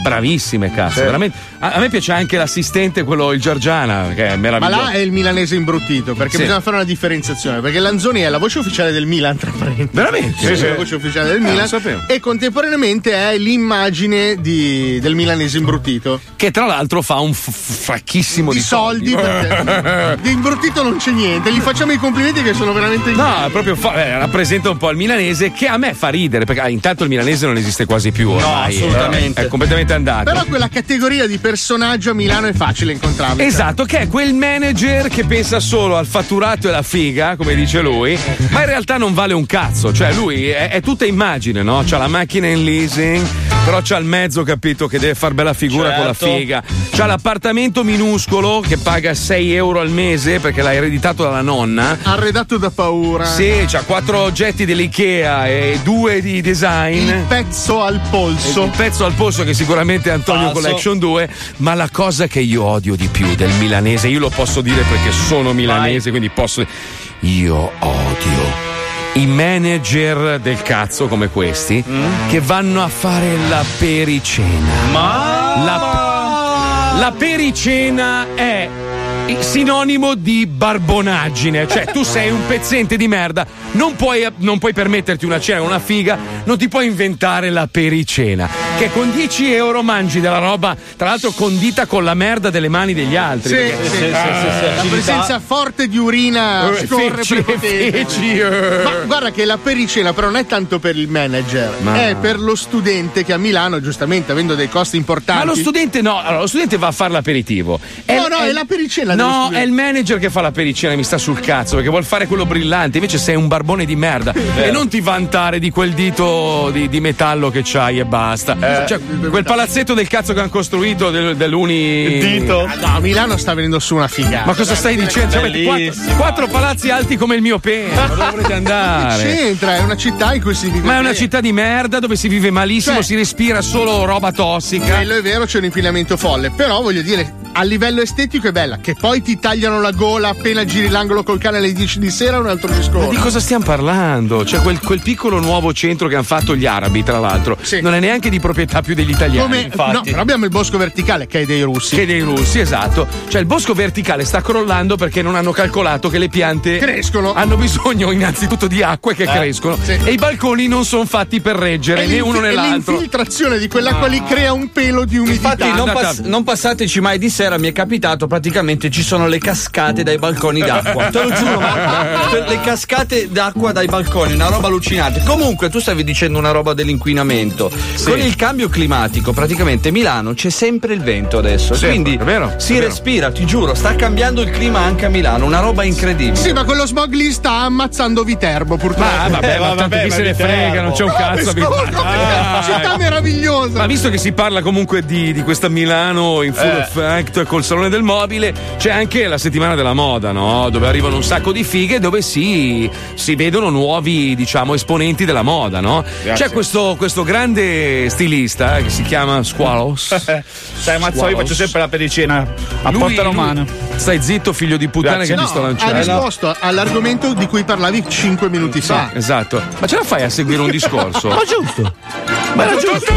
bravissime, cazzo. Sì. Veramente. A, a me piace anche l'assistente, quello il Giorgiana, che è Ma meraviglioso. là è il milanese imbruttito, perché Sì. bisogna fare una differenziazione. Perché Lanzoni è la voce ufficiale del Milan, tra parentesi. Veramente? Sì, Sì, sì. la voce ufficiale del Eh, Milan. E contemporaneamente è l'immagine di- del milanese imbruttito. Che tra l'altro fa un f- fracchissimo di, Di soldi, perché di imbruttito non c'è niente. Gli facciamo i complimenti che sono veramente No, è proprio fa- eh, rappresenta un po' il milanese che a me fa ridere, perché ah, intanto il milanese non esiste quasi più ormai. assolutamente. È completamente andato. Però quella categoria di personaggio a Milano è facile incontrarlo. Esatto, che è quel manager che pensa solo al fatturato e alla figa, come dice lui, ma in realtà non vale un cazzo. Cioè, lui è, è tutta immagine, no? C'ha la macchina in leasing, però c'ha il mezzo, capito, che deve far bella figura con la Certo. figa. C'ha l'appartamento minuscolo che paga 6 euro al mese perché l'ha ereditato dalla nonna. Arredato da paura. Sì, c'ha quattro oggetti dell'IKEA e due di design. Il pezzo al polso. Il pezzo al polso che sicuramente è Antonio Falso. Collection 2, ma la cosa che io odio di più del milanese, io lo posso dire perché sono milanese, quindi posso io odio i manager del cazzo come questi che vanno a fare la pericena. Ma la, la pericena è sinonimo di barbonaggine, cioè tu sei un pezzente di merda, non puoi, non puoi permetterti una cena, una figa, non ti puoi inventare la pericena, che con 10 euro mangi della roba, tra l'altro condita con la merda delle mani degli altri. Sì, perché- sì, sì, La presenza forte di urina Eh, scorre feci, feci, eh. Ma guarda che la pericena però non è tanto per il manager, Ma- è per lo studente che a Milano, giustamente avendo dei costi importanti. Ma lo studente no, allora, lo studente va a fare l'aperitivo. No, no, è la pericena No, è il manager che fa la pericena, mi sta sul cazzo, perché vuol fare quello brillante, invece sei un barbone di merda. E non ti vantare di quel dito di, di metallo che c'hai e basta. Eh. Cioè, quel palazzetto del cazzo che hanno costruito del- dell'uni. Ah, no, a Milano sta venendo su una figata. Ma cosa stai dicendo? Cioè, quattro, quattro palazzi alti come il mio pene. Ma dove volete Che andare? c'entra? È una città in cui si vive. Ma è una città di merda dove si vive malissimo, Cioè- si respira solo roba tossica. Quello è vero, c'è un inquinamento folle. Però voglio dire, a livello estetico è bella. Che poi ti tagliano la gola appena giri l'angolo col cane alle 10 di sera è un altro discorso. Ma di cosa stiamo parlando? Cioè, quel, quel piccolo nuovo centro che hanno fatto gli arabi, tra l'altro, non è neanche di proprietà più degli italiani. Come, no, però abbiamo il bosco verticale che è dei russi. Che dei russi, esatto. Cioè, il bosco verticale sta crollando perché non hanno calcolato che le piante Crescono. Hanno bisogno innanzitutto di acque che Eh, crescono. sì. E i balconi non sono fatti per reggere E né uno né e l'altro. l'infiltrazione di quell'acqua lì crea un pelo di umidità. Infatti, non, pass- non passateci mai di sera, mi è capitato praticamente ci sono le cascate dai balconi d'acqua. Te lo giuro, ma le cascate d'acqua dai balconi, una roba allucinante. Comunque, tu stavi dicendo una roba dell'inquinamento. Con il cambio climatico, praticamente Milano c'è sempre il vento adesso. Sì, quindi è vero, si è vero. respira, ti giuro, sta cambiando il clima anche a Milano, una roba incredibile. Sì, ma quello smog lì sta ammazzando Viterbo, purtroppo. Ma vabbè, ma tanto chi se ne frega, non c'è un cazzo a Viterbo. Ah, città meravigliosa. Ma visto che si parla comunque di, di questa Milano in full Eh. effect col salone del mobile, c'è anche la settimana della moda, no? Dove arrivano un sacco di fighe dove si, si vedono nuovi, diciamo, esponenti della moda, no? Grazie. C'è questo, questo grande stilista eh, che si chiama Squalos. Sai, Mazzo, io faccio sempre la pericena a Lui- porta lui- romana. Stai zitto, figlio di puttana, Grazie. che ti sto ha lanciando. risposto all'argomento di cui parlavi 5 minuti fa. Esatto. Ma ce la fai a seguire un discorso? Ma giusto. Ma era giusto.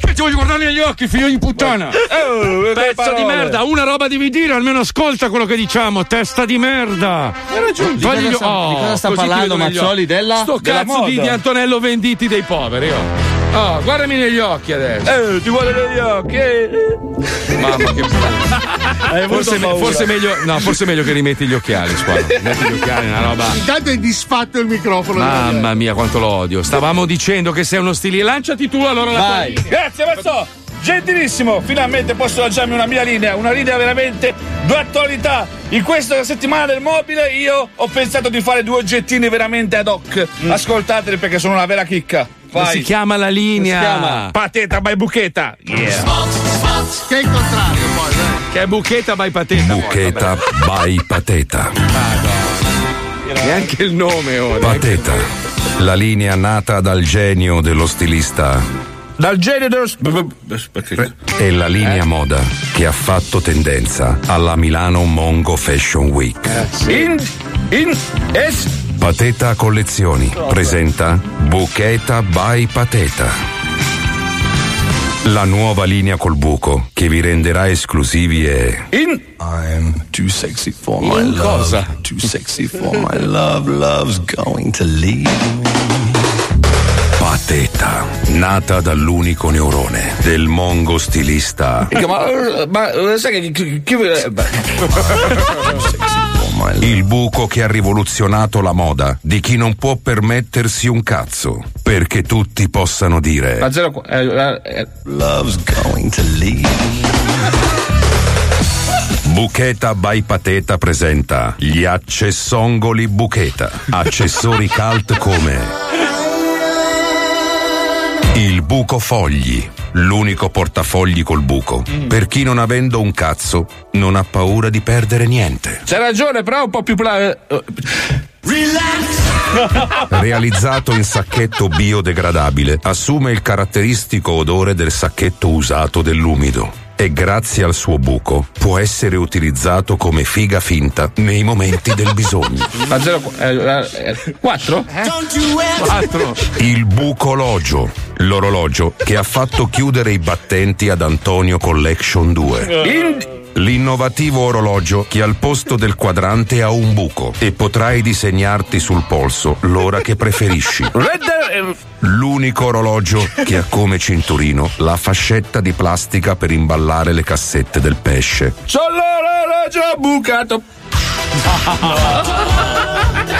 Ti voglio guardare negli occhi, figlio di puttana. Oh, Pezzo di merda, una roba devi dire, almeno ascolta quello che diciamo, testa di merda. Hai ragione, di Fagli cosa gli- sta- oh, di cosa sta parlando Mazzoli? Della- Sto della cazzo di, di Antonello Venditi dei poveri, oh. Oh, guardami negli occhi adesso. Eh, ti guardo negli occhi. Mamma che Hai avuto forse, paura. forse meglio, no, forse è meglio che rimetti gli occhiali, squadra. Metti gli occhiali, è una roba. Intanto hai disfatto il microfono. Mamma mia, quanto lo odio. Stavamo dicendo che sei uno stile. Lanciati tu allora la Vai. tua linea. Grazie, Mazzò. Gentilissimo, finalmente posso lanciarmi una mia linea, una linea veramente d'attualità. In questa settimana del mobile io ho pensato di fare due oggettini veramente ad hoc. Ascoltateli perché sono una vera chicca. Vai. si chiama la linea? Si chiama Pateta by Bucheta. Yeah. Che è il contrario, poi, dai. Che è buchetta by pateta. Bucheta by Pateta. Neanche il nome ora. Pateta, la linea nata dal genio dello stilista Dal genio dello. è la linea moda che ha fatto tendenza alla Milano Mongo Fashion Week. In. In. Es. Pateta Collezioni presenta Bucheta by Pateta. La nuova linea col buco che vi renderà esclusivi e In. I'm too sexy for my In love. cosa? Too sexy for my love. Love's going to leave Pateta, nata dall'unico neurone del mongo stilista. Ma, ma sai che. chi- chi- beh. Il buco che ha rivoluzionato la moda di chi non può permettersi un cazzo, perché tutti possano dire La zero. eh, eh, eh. Love's going to leave Bucheta by Pateta presenta gli accessongoli Bucheta, accessori cult come il buco fogli, l'unico portafogli col buco, per chi non avendo un cazzo non ha paura di perdere niente. C'hai ragione, però un po' più. pla- eh, Realizzato in sacchetto biodegradabile, assume il caratteristico odore del sacchetto usato dell'umido e grazie al suo buco può essere utilizzato come figa finta nei momenti del bisogno. La zero. qua- eh, eh, Quattro? Quattro. Il bucologio, l'orologio che ha fatto chiudere i battenti ad Antonio Collection 2. In. L'innovativo orologio che al posto del quadrante ha un buco e potrai disegnarti sul polso l'ora che preferisci. Red. eh, L'unico orologio che ha come cinturino la fascetta di plastica per imballare le cassette del pesce. Sono l'orologio bucato.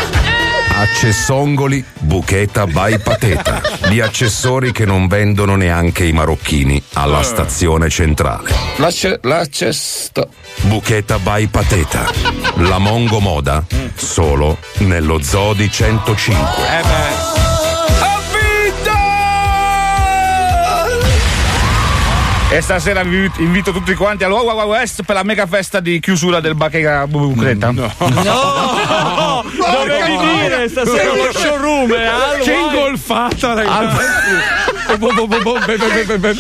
Accessongoli Bucheta by Pateta. Gli accessori che non vendono neanche i marocchini alla stazione centrale. La, ce- la cesta. Bucheta by Pateta. La Mongo Moda solo nello Zodi 105. Eh beh. E stasera vi invito tutti quanti al Wawa West per la mega festa di chiusura del Bacheca Bucreta. No, No! Dovevi dire stasera lo showroom Che ingolfata, ragazzi.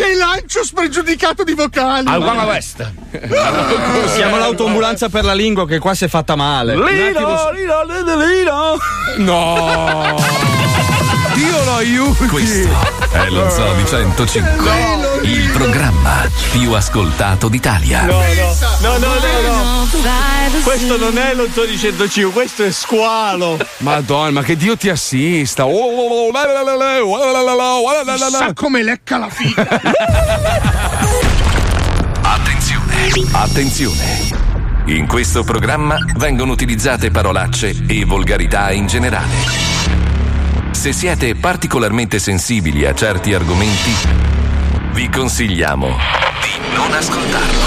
Che lancio spregiudicato di vocali. Al Wawa West. Siamo l'autoambulanza per la lingua che qua si è fatta male. Attimo Lino, Lino, Lino, Lino. No. Dio lo aiuti. Questo è lo Zodi 105. Il programma più ascoltato d'Italia. No, no, no, no, no. Questo non è lo Zodi 105, questo è squalo. Madonna, ma che Dio ti assista. Oh, Sa come lecca la figa. Attenzione, attenzione. In questo programma vengono utilizzate parolacce e volgarità in generale. Se siete particolarmente sensibili a certi argomenti, vi consigliamo di non ascoltarlo.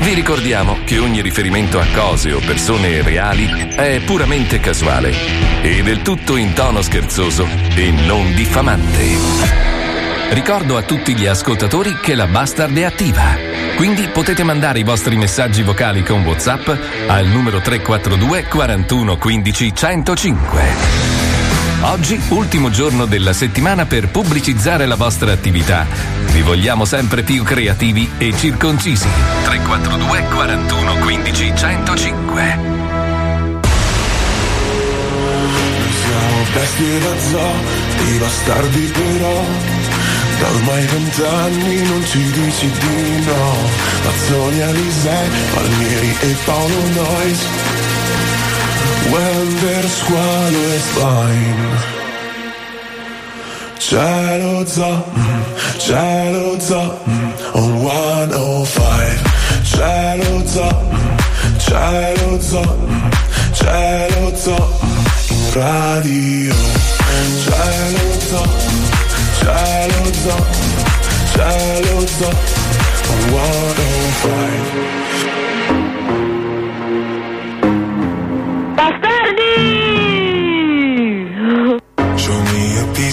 Vi ricordiamo che ogni riferimento a cose o persone reali è puramente casuale e del tutto in tono scherzoso e non diffamante. Ricordo a tutti gli ascoltatori che la Bastard è attiva. Quindi potete mandare i vostri messaggi vocali con WhatsApp al numero 342 41 15 105. Oggi, ultimo giorno della settimana per pubblicizzare la vostra attività. Vi vogliamo sempre più creativi e circoncisi. 342 41 15 105. Siamo bestie da zoo, i bastardi però Da ormai vent'anni non ci dici di no Mazzoni, Alisei, Palmieri e Paolo Nois Wender, Squalo e Spine Cielo Zoo, mm, Cielo Zoo mm, on 105 Cielo Zoo, mm, Cielo Zoo, mm, Cielo Zoo mm, in radio. Mm, Cielo Zoo, mm, Cielo Zoo on 105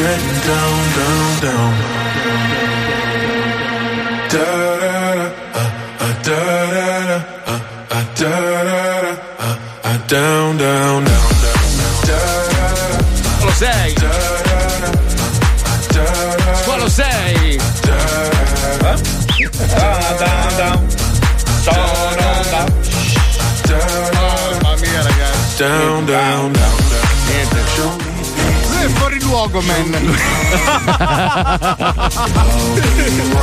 Getting down, down, down. Luogo, man.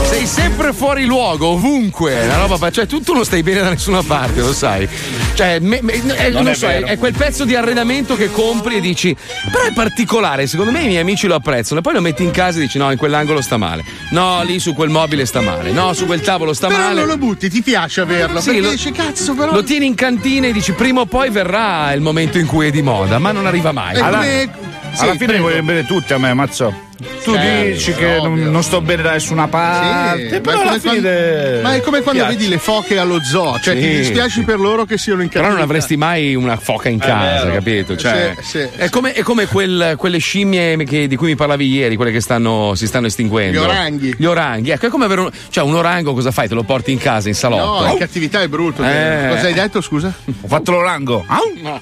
Sei sempre fuori luogo, ovunque. La roba, cioè, tu, tu non stai bene da nessuna parte, lo sai. Cioè, me- me- eh, Non non è so, è, è quel pezzo di arredamento che compri e dici. Però è particolare, secondo me i miei amici lo apprezzano. E poi lo metti in casa e dici: no, in quell'angolo sta male. No, lì su quel mobile sta male. No, su quel tavolo sta Però male. non lo butti, ti piace averlo. Sì, perché lo- dici, cazzo, però. Lo tieni in cantina e dici prima o poi verrà il momento in cui è di moda, ma non arriva mai. È Alla, come- sì, alla fine prego. vogliono bene tutti a me, mazzo. Tu Certo, dici che non, non sto bene da nessuna parte, Sì, ma, però è alla come quando, fine. ma è come quando piace. vedi le foche allo zoo, cioè Sì, ti dispiaci sì. per loro che siano in Però cattività. non avresti mai una foca in casa, vero. capito? Cioè, Sì, sì, è come, è come quel- quelle scimmie che- di cui mi parlavi ieri, quelle che stanno, si stanno estinguendo. Gli oranghi. Gli oranghi, ecco, è come avere un, cioè un orango, cosa fai? Te lo porti in casa, in salotto? No, in cattività è brutto. Eh. Cosa hai detto, scusa? Ho fatto l'orango. No,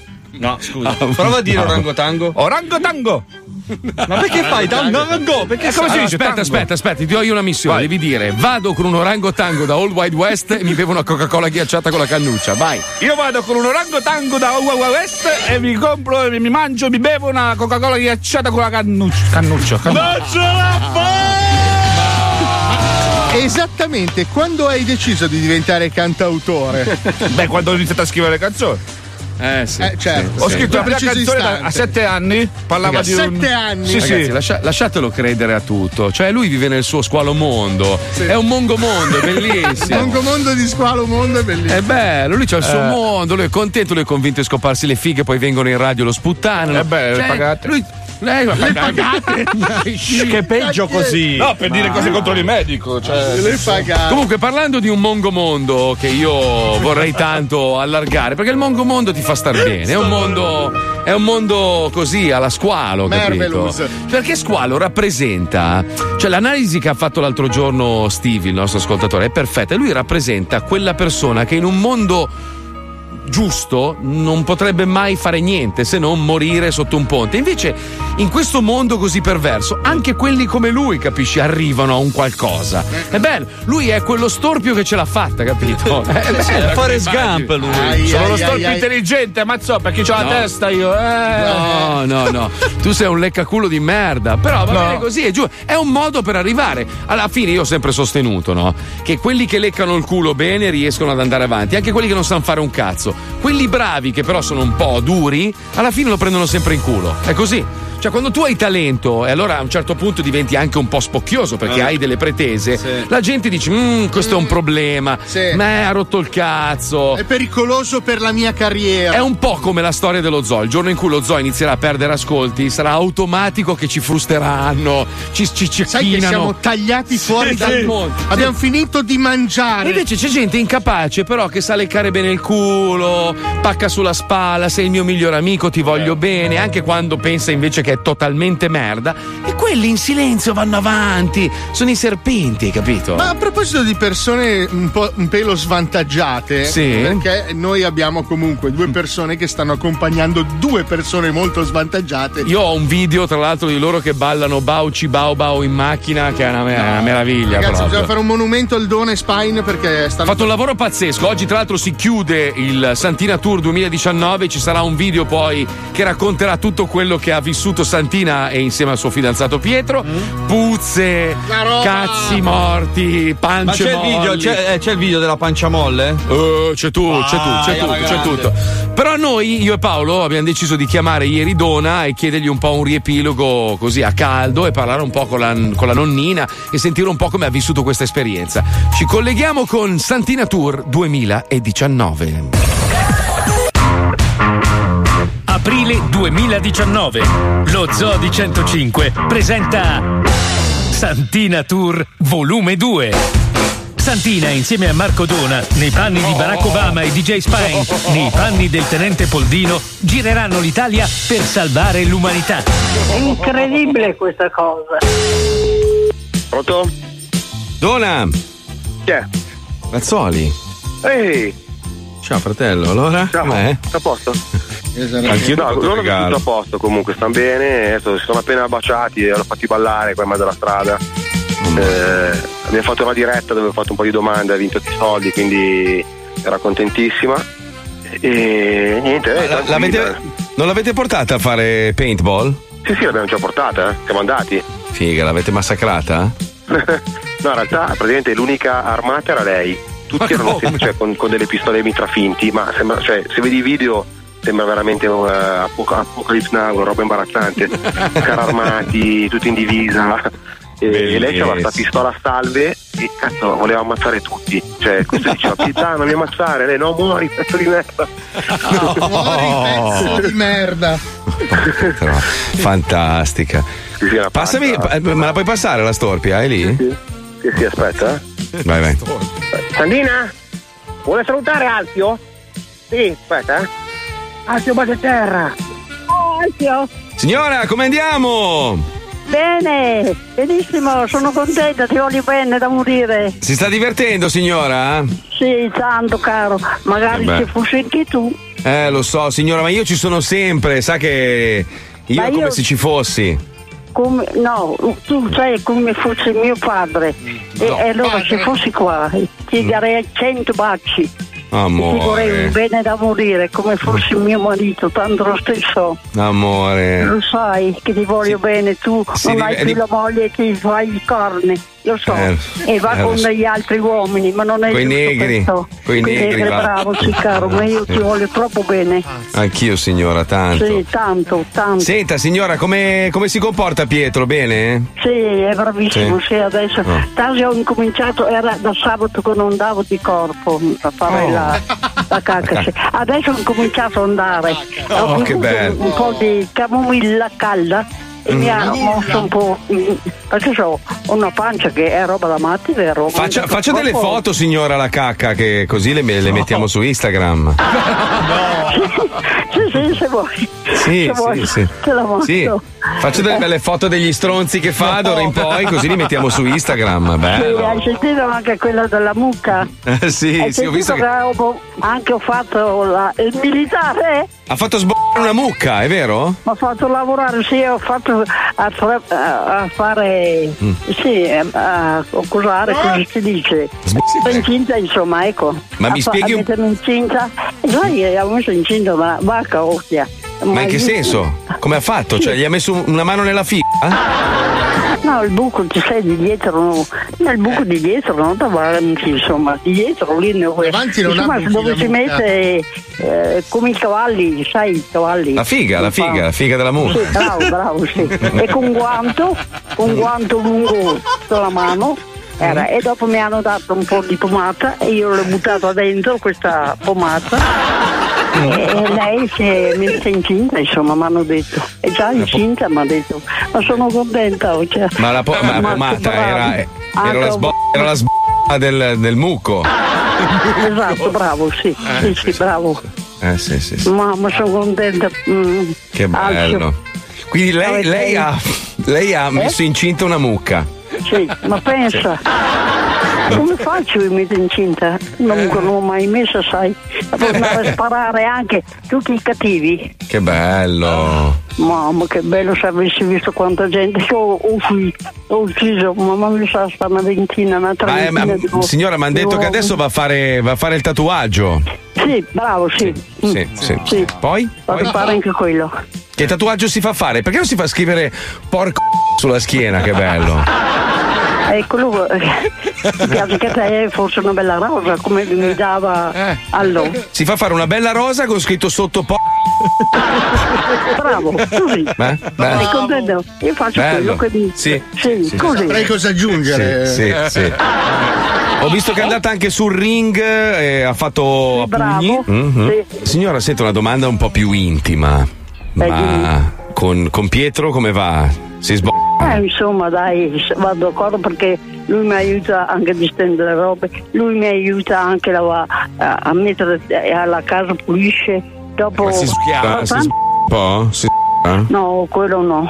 scusa. Ah, Prova a dire no. orangotango. Orangotango. Ma perché fai tango? tango? Perché Eh, come si dice? aspetta, tango? aspetta, aspetta, ti do io una missione. Vai. Devi dire: vado con un orangotango da Old Wide West e mi bevo una Coca-Cola ghiacciata con la cannuccia. Vai. Io vado con un orangotango da Uwa West e mi compro, e mi mangio, mi bevo una Coca-Cola ghiacciata con la cannuccia. Cannuccia, cannuccia. Esattamente, quando hai deciso di diventare cantautore? Beh, quando ho iniziato a scrivere le canzoni. Eh sì. Eh, certo. Ho sì. scritto la prima canzone istante. a sette anni. Parlava Ragazzi, di un. sette anni. Sì, Ragazzi, sì. lascia- lasciatelo credere a tutto. Cioè, lui vive nel suo squalo mondo. È un mongo mondo, è bellissimo. Mongo mondo di squalo mondo è bellissimo. È bello, lui c'ha il suo Eh. mondo, lui è contento, lui è convinto di scoparsi le fighe, poi vengono in radio e lo sputtanano. Eh beh, le Cioè, pagate. Lui, lei, Le pagate? Che peggio così. No, per dire cose contro il medico. Cioè. Le pagate. Comunque, parlando di un mongo mondo che io vorrei tanto allargare, perché il mongo mondo ti fa star bene. È un mondo, è un mondo così alla squalo, capito? Perché squalo rappresenta, cioè l'analisi che ha fatto l'altro giorno Steve, il nostro ascoltatore, è perfetta. Lui rappresenta quella persona che in un mondo giusto non potrebbe mai fare niente se non morire sotto un ponte. Invece, in questo mondo così perverso, anche quelli come lui, capisci, arrivano a un qualcosa. È bello, lui è quello storpio che ce l'ha fatta, capito? Eh, Forrest come Gump immagini. lui. Sono Ai, lo ai, storpio ai, ai. intelligente, mazzò, perché ho No. la testa io. Eh. No, no, no. Tu sei un leccaculo di merda. Però va No. bene così, è giù. È un modo per arrivare. Alla fine io ho sempre sostenuto, no? Che quelli che leccano il culo bene riescono ad andare avanti. Anche quelli che non sanno fare un cazzo. Quelli bravi, che però sono un po' duri, alla fine lo prendono sempre in culo. È così. Cioè, quando tu hai talento e allora a un certo punto diventi anche un po' spocchioso perché Eh. hai delle pretese, Sì. la gente dice: "Mm, questo è un problema. Me ha rotto il cazzo. È pericoloso per la mia carriera. È un po' come la storia dello zoo. Il giorno in cui lo zoo inizierà a perdere ascolti, sarà automatico che ci frusteranno, ci, ci Sai che cecchinano. siamo tagliati fuori Sì, dal sì. mondo. Sì. Abbiamo finito di mangiare. E invece c'è gente incapace, però, che sa leccare bene il culo, pacca sulla spalla, sei il mio migliore amico, ti voglio Eh. bene, anche quando pensa invece che è totalmente merda. E quelli in silenzio vanno avanti, sono i serpenti, capito? Ma a proposito di persone un, po', un pelo svantaggiate, Sì. perché noi abbiamo comunque due persone che stanno accompagnando due persone molto svantaggiate. Io ho un video, tra l'altro, di loro che ballano Bauci Bau Bau in macchina, che è una, è una meraviglia. Ragazzi, proprio. bisogna fare un monumento al Done Spine perché Ha stanno. fatto un lavoro pazzesco. Oggi, tra l'altro, si chiude il Santina Tour 2019. Ci sarà un video poi che racconterà tutto quello che ha vissuto Santina e insieme al suo fidanzato Pietro. Puzze, cazzi morti, Ma pance c'è il, video, c'è, eh, c'è il video della pancia molle? C'è tutto, c'è tutto, c'è Vai, alla tutto, c'è tutto. Però noi, io e Paolo, abbiamo deciso di chiamare ieri Dona e chiedergli un po' un riepilogo così a caldo e parlare un po' con la, con la nonnina e sentire un po' come ha vissuto questa esperienza. Ci colleghiamo con Santina Tour 2019. Aprile 2019. Lo Zoo di 105 presenta Santina Tour Volume 2. Santina insieme a Marco Dona, nei panni di Barack Obama e DJ Spine, nei panni del tenente Poldino, gireranno l'Italia per salvare l'umanità. È incredibile questa cosa. Pronto? Dona! Chi è? Mazzoli. Ehi, Ciao fratello, allora? ciao, tutto a posto? Anch'io no, tutto loro regalo. tutto a posto comunque, stanno bene, adesso si sono appena baciati e l'ho fatti ballare qua in mezzo alla strada. Eh, abbiamo fatto una diretta dove ho fatto un po' di domande, ha vinto dei soldi, quindi era contentissima. E niente, eh, La- l'avete- non l'avete portata a fare paintball? Sì, sì, l'abbiamo già portata, eh. siamo andati. Figa, l'avete massacrata? no, in realtà praticamente l'unica armata era lei. Tutti erano sempre cioè, con, con delle pistole mitra finti, ma sembra, cioè, se vedi i video sembra veramente un uh, apoca- Apocalypse Now, una roba imbarazzante. Carri armati, tutti in divisa. E, e lei aveva questa pistola a salve e cazzo voleva ammazzare tutti. Cioè, questo diceva, Pizzano, mi ammazzare, lei no, muori, pezzo di merda. Muori, pezzo di merda. Fantastica. Passami, eh, me la puoi passare la storpia? È lì? Sì, sì, aspetta, eh. Vai, vai. Sandina? Vuole salutare Alfio? Sì, aspetta, Alfio base terra. Oh, Alfio. Signora, come andiamo? Bene, benissimo, sono contenta, ti voglio bene da morire. Si sta divertendo, signora? Sì, tanto caro, magari beh. se fossi anche tu. Eh, lo so, signora, ma io ci sono sempre, sa che io Ma è come io- se ci fossi. Come, no, tu sei come fosse mio padre. No, e allora se fossi qua ti darei cento baci. Ti vorrei Amore, bene da morire, come fosse mio marito, tanto lo stesso. amore. Lo sai che ti voglio bene, tu si non hai più la moglie e ti fai i corni, lo so. Eh, e va eh, con so. gli altri uomini, ma non è Coi giusto negri, questo. coi negri, va. bravo, sì caro, ma io ti Sì. voglio troppo bene. Anch'io, signora, tanto. Sì, tanto, tanto. Senta, signora, come, come si comporta Pietro? Bene? Sì, è bravissimo, Sì. sì, adesso. Oh. Quasi ho incominciato, era da sabato che non andavo di corpo a fare Oh. la, la cacca. sì. Adesso ho incominciato ad andare. Oh, ho che bello. un po' di camomilla calda mi ha Mm. mosso un po'. Perché ho una pancia che è roba da matti, vero? Faccia, faccia delle foto, signora, la cacca, che così le, le mettiamo su Instagram. Sì, sì, se vuoi. Sì, se vuoi, sì, sì. Te la mando. Sì. Faccio delle belle foto degli stronzi che fa d'ora in poi, così li mettiamo su Instagram. Sì, Bello. hai sentito anche quella della mucca? Eh, sì, hai sì, ho visto che ho- anche ho fatto la- il militare? Ha fatto sboccare una mucca, è vero? Mi ha fatto lavorare, sì, ho fatto a, fra- a- a fare, Mm. sì, a, a cosare, come si dice? Sono incinta, insomma, ecco. Ma A mi fa- spieghi un- mettermi incinta? Sai, avevo messo incinta una vacca occhia. Ma in che senso? Come ha fatto? Cioè, gli ha messo una mano nella figa? No, il buco ci sei di dietro, no, nel buco di dietro, non davanti, insomma, di dietro lì ne Davanti non insomma, dove si mucca. mette eh, come i cavalli, sai, i cavalli. La figa, la figa, la figa della Sì, mucca. bravo, bravo, sì. E con guanto, con guanto lungo sulla mano. Era, e dopo mi hanno dato un po' di pomata e io l'ho buttata dentro questa pomata e lei si è messa incinta insomma mi hanno detto è già incinta mi ha detto ma sono contenta oh, cioè. Ma la, po- ma la Ma pomata era, era, Anche la un- sbo- era la sb- del, del muco. esatto bravo sì sì sì bravo Eh sì, sì, sì. ma, ma sono contenta mm. Che bello. Quindi lei, lei ha, lei ha messo incinta una mucca. Sì, ma pensa. Come faccio io metto incinta? Non non l'ho mai messa, sai. Per andare a sparare anche tutti i cattivi. Che bello. Mamma che bello se avessi visto quanta gente che ho, ho, ho ucciso, mamma mi sa sta una ventina, una Ma, eh, ma- trentina signora, mi hanno detto che adesso va a fare, va a fare il tatuaggio. Sì, bravo, sì. Sì, sì. Poi? Vado a fare anche quello. Che tatuaggio si fa fare? Perché non si fa scrivere porco sulla schiena? Che bello. Eccolo, eh, mi piace che te fosse una bella rosa come mi dava Eh. allora. Si fa fare una bella rosa con scritto sotto po. Bravo, così. Beh. Sei contento? Io faccio Bello. quello che dici. Sì, sì, così. Saprei cosa aggiungere. Sì, sì, sì. Ho visto che è andata anche sul ring e ha fatto a bravo. pugni. Mhm. Sì. Signora, sento una domanda un po' più intima. Ma con, con Pietro come va? Si sbaglia? Eh, insomma, dai, vado d'accordo perché lui mi aiuta anche a distendere le robe, lui mi aiuta anche a, a, a mettere eh, alla casa pulisce. Dopo Ma si sbaglia? Si sbaglia un po'? Si sbaglia? No, quello no.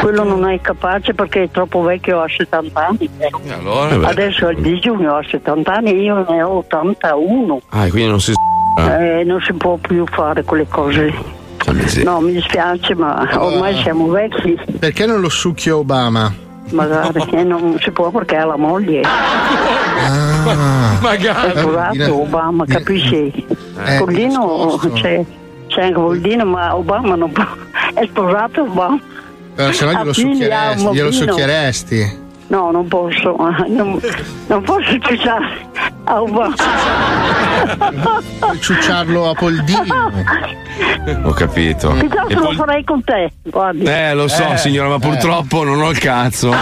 Quello non è capace perché è troppo vecchio, ha 70 anni. Allora? Beh. Adesso il di giugno ha 70 anni e io ne ho 81. Ah, quindi non si sbaglia. Eh, non si può più fare quelle cose. No, mi dispiace, ma ormai siamo vecchi. Perché non lo succhio Obama? Magari eh, non si può perché ha la moglie. Ah. È sposato Obama, capisci? Eh, Voldino c'è, c'è anche Voldino, ma Obama non può. È sposato Obama. Però se no glielo succhieresti. Glielo succhieresti. No, non posso, non, non posso ciucciare a Obama. Puoi ciucciarlo a Poldino. Ho capito. Piuttosto E lo poi- farei con te, guardi. Eh, lo so, Eh, signora, ma eh. purtroppo non ho il cazzo.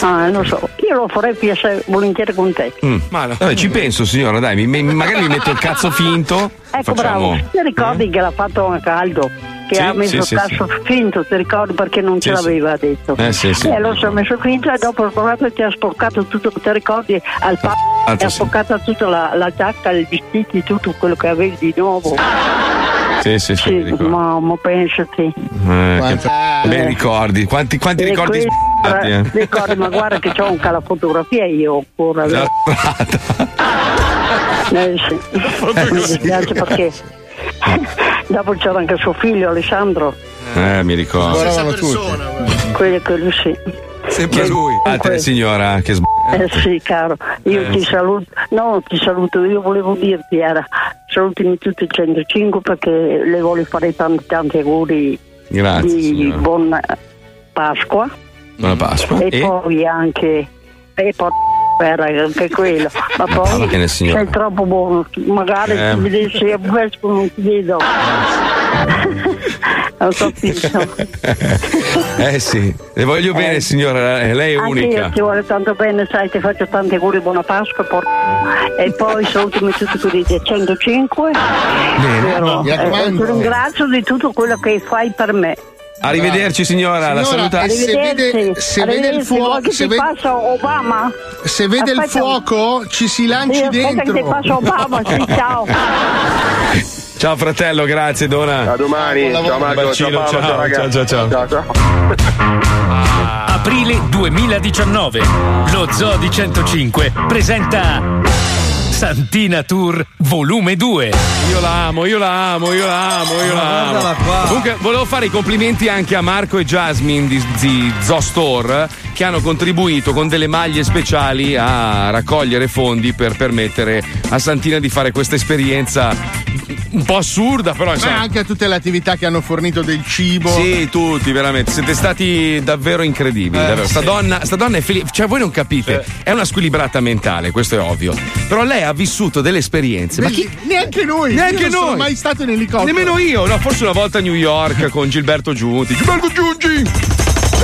Ah, lo so, io lo farei piacere volentieri con te. Mm. Vabbè, ci penso, signora, dai, mi- mi- magari mi metto il cazzo finto. Ecco, facciamo... bravo. Ti ricordi che l'ha fatto a caldo? Che Sì, ha messo sì, il sì, cazzo finto, ti ricordi perché non ce Sì, sì. l'aveva detto? Eh, sì, sì. E allora si è messo finto e dopo il provato ti ha sporcato tutto, ti ricordi al papà? Ah, Ti ha sì. sporcato tutta la, la giacca, i vestiti, tutto quello che avevi di nuovo. Sì, sì, sì, mi ricordo. Mamma, pensati. Eh, che bei ricordi. Quanti, quanti E ricordi questo- sbagliati, eh? Ricordi, ma guarda che c'ho anche la fotografia io ancora. La Eh, sì. Mi dispiace perché dopo c'era anche suo figlio Alessandro, Eh, mi ricordo. Lavoravano tutti. quello, quello sì. Sempre lui. A te, signora, che sbaglio. Eh sì, caro, io Eh, ti saluto, no, ti saluto, io volevo dirti, era, salutami tutti i 105 perché le voglio fare tanti tanti auguri Grazie, di signora. buona Pasqua Buona Pasqua. e, E? poi anche, e poi era anche quello, ma poi signora. sei troppo buono, magari Eh. se mi vedessi a Vesco non ti vedo. Ho capito. Eh sì, le voglio bene, signora, eh, lei è Anche io unica. ti vuole tanto bene, sai, ti faccio tanti auguri, buona Pasqua por- e poi salutami tutti quelli del 105 Bene, Però, mi eh, ti ringrazio di tutto quello che fai per me. Arrivederci, signora, la Signora, saluta. e se vede, se vede il fuoco, se vede, passa Obama? se vede il Aspetta. fuoco, ci si lanci Sì, dentro. che passa Obama, sì, ciao. Ciao fratello, grazie Dona. A domani. Ciao Marco, Un bacino, ciao Paolo, ciao, ciao ragazzi. ciao, ciao, ciao. ciao, ciao. Aprile 2019. Lo Zoo di 105 presenta Santina Tour Volume 2. Io la amo, io la amo, io la amo, io la amo. Guardala qua. Comunque, volevo fare i complimenti anche a Marco e Jasmine di, di Zoo Store che hanno contribuito con delle maglie speciali a raccogliere fondi per permettere a Santina di fare questa esperienza un po' assurda, però Ma insomma. anche a tutte le attività che hanno fornito del cibo. Sì, tutti, veramente. Siete stati davvero incredibili. Eh, davvero. Sta, sì. donna, sta donna è felice. Cioè, voi non capite. È una squilibrata mentale, questo è ovvio. Però lei ha vissuto delle esperienze. Ma chi. Neanche noi. Neanche Io non sono noi. mai stato in elicottero. Nemmeno io, no, forse una volta a New York con Gilberto Giunti. Gilberto Giunti!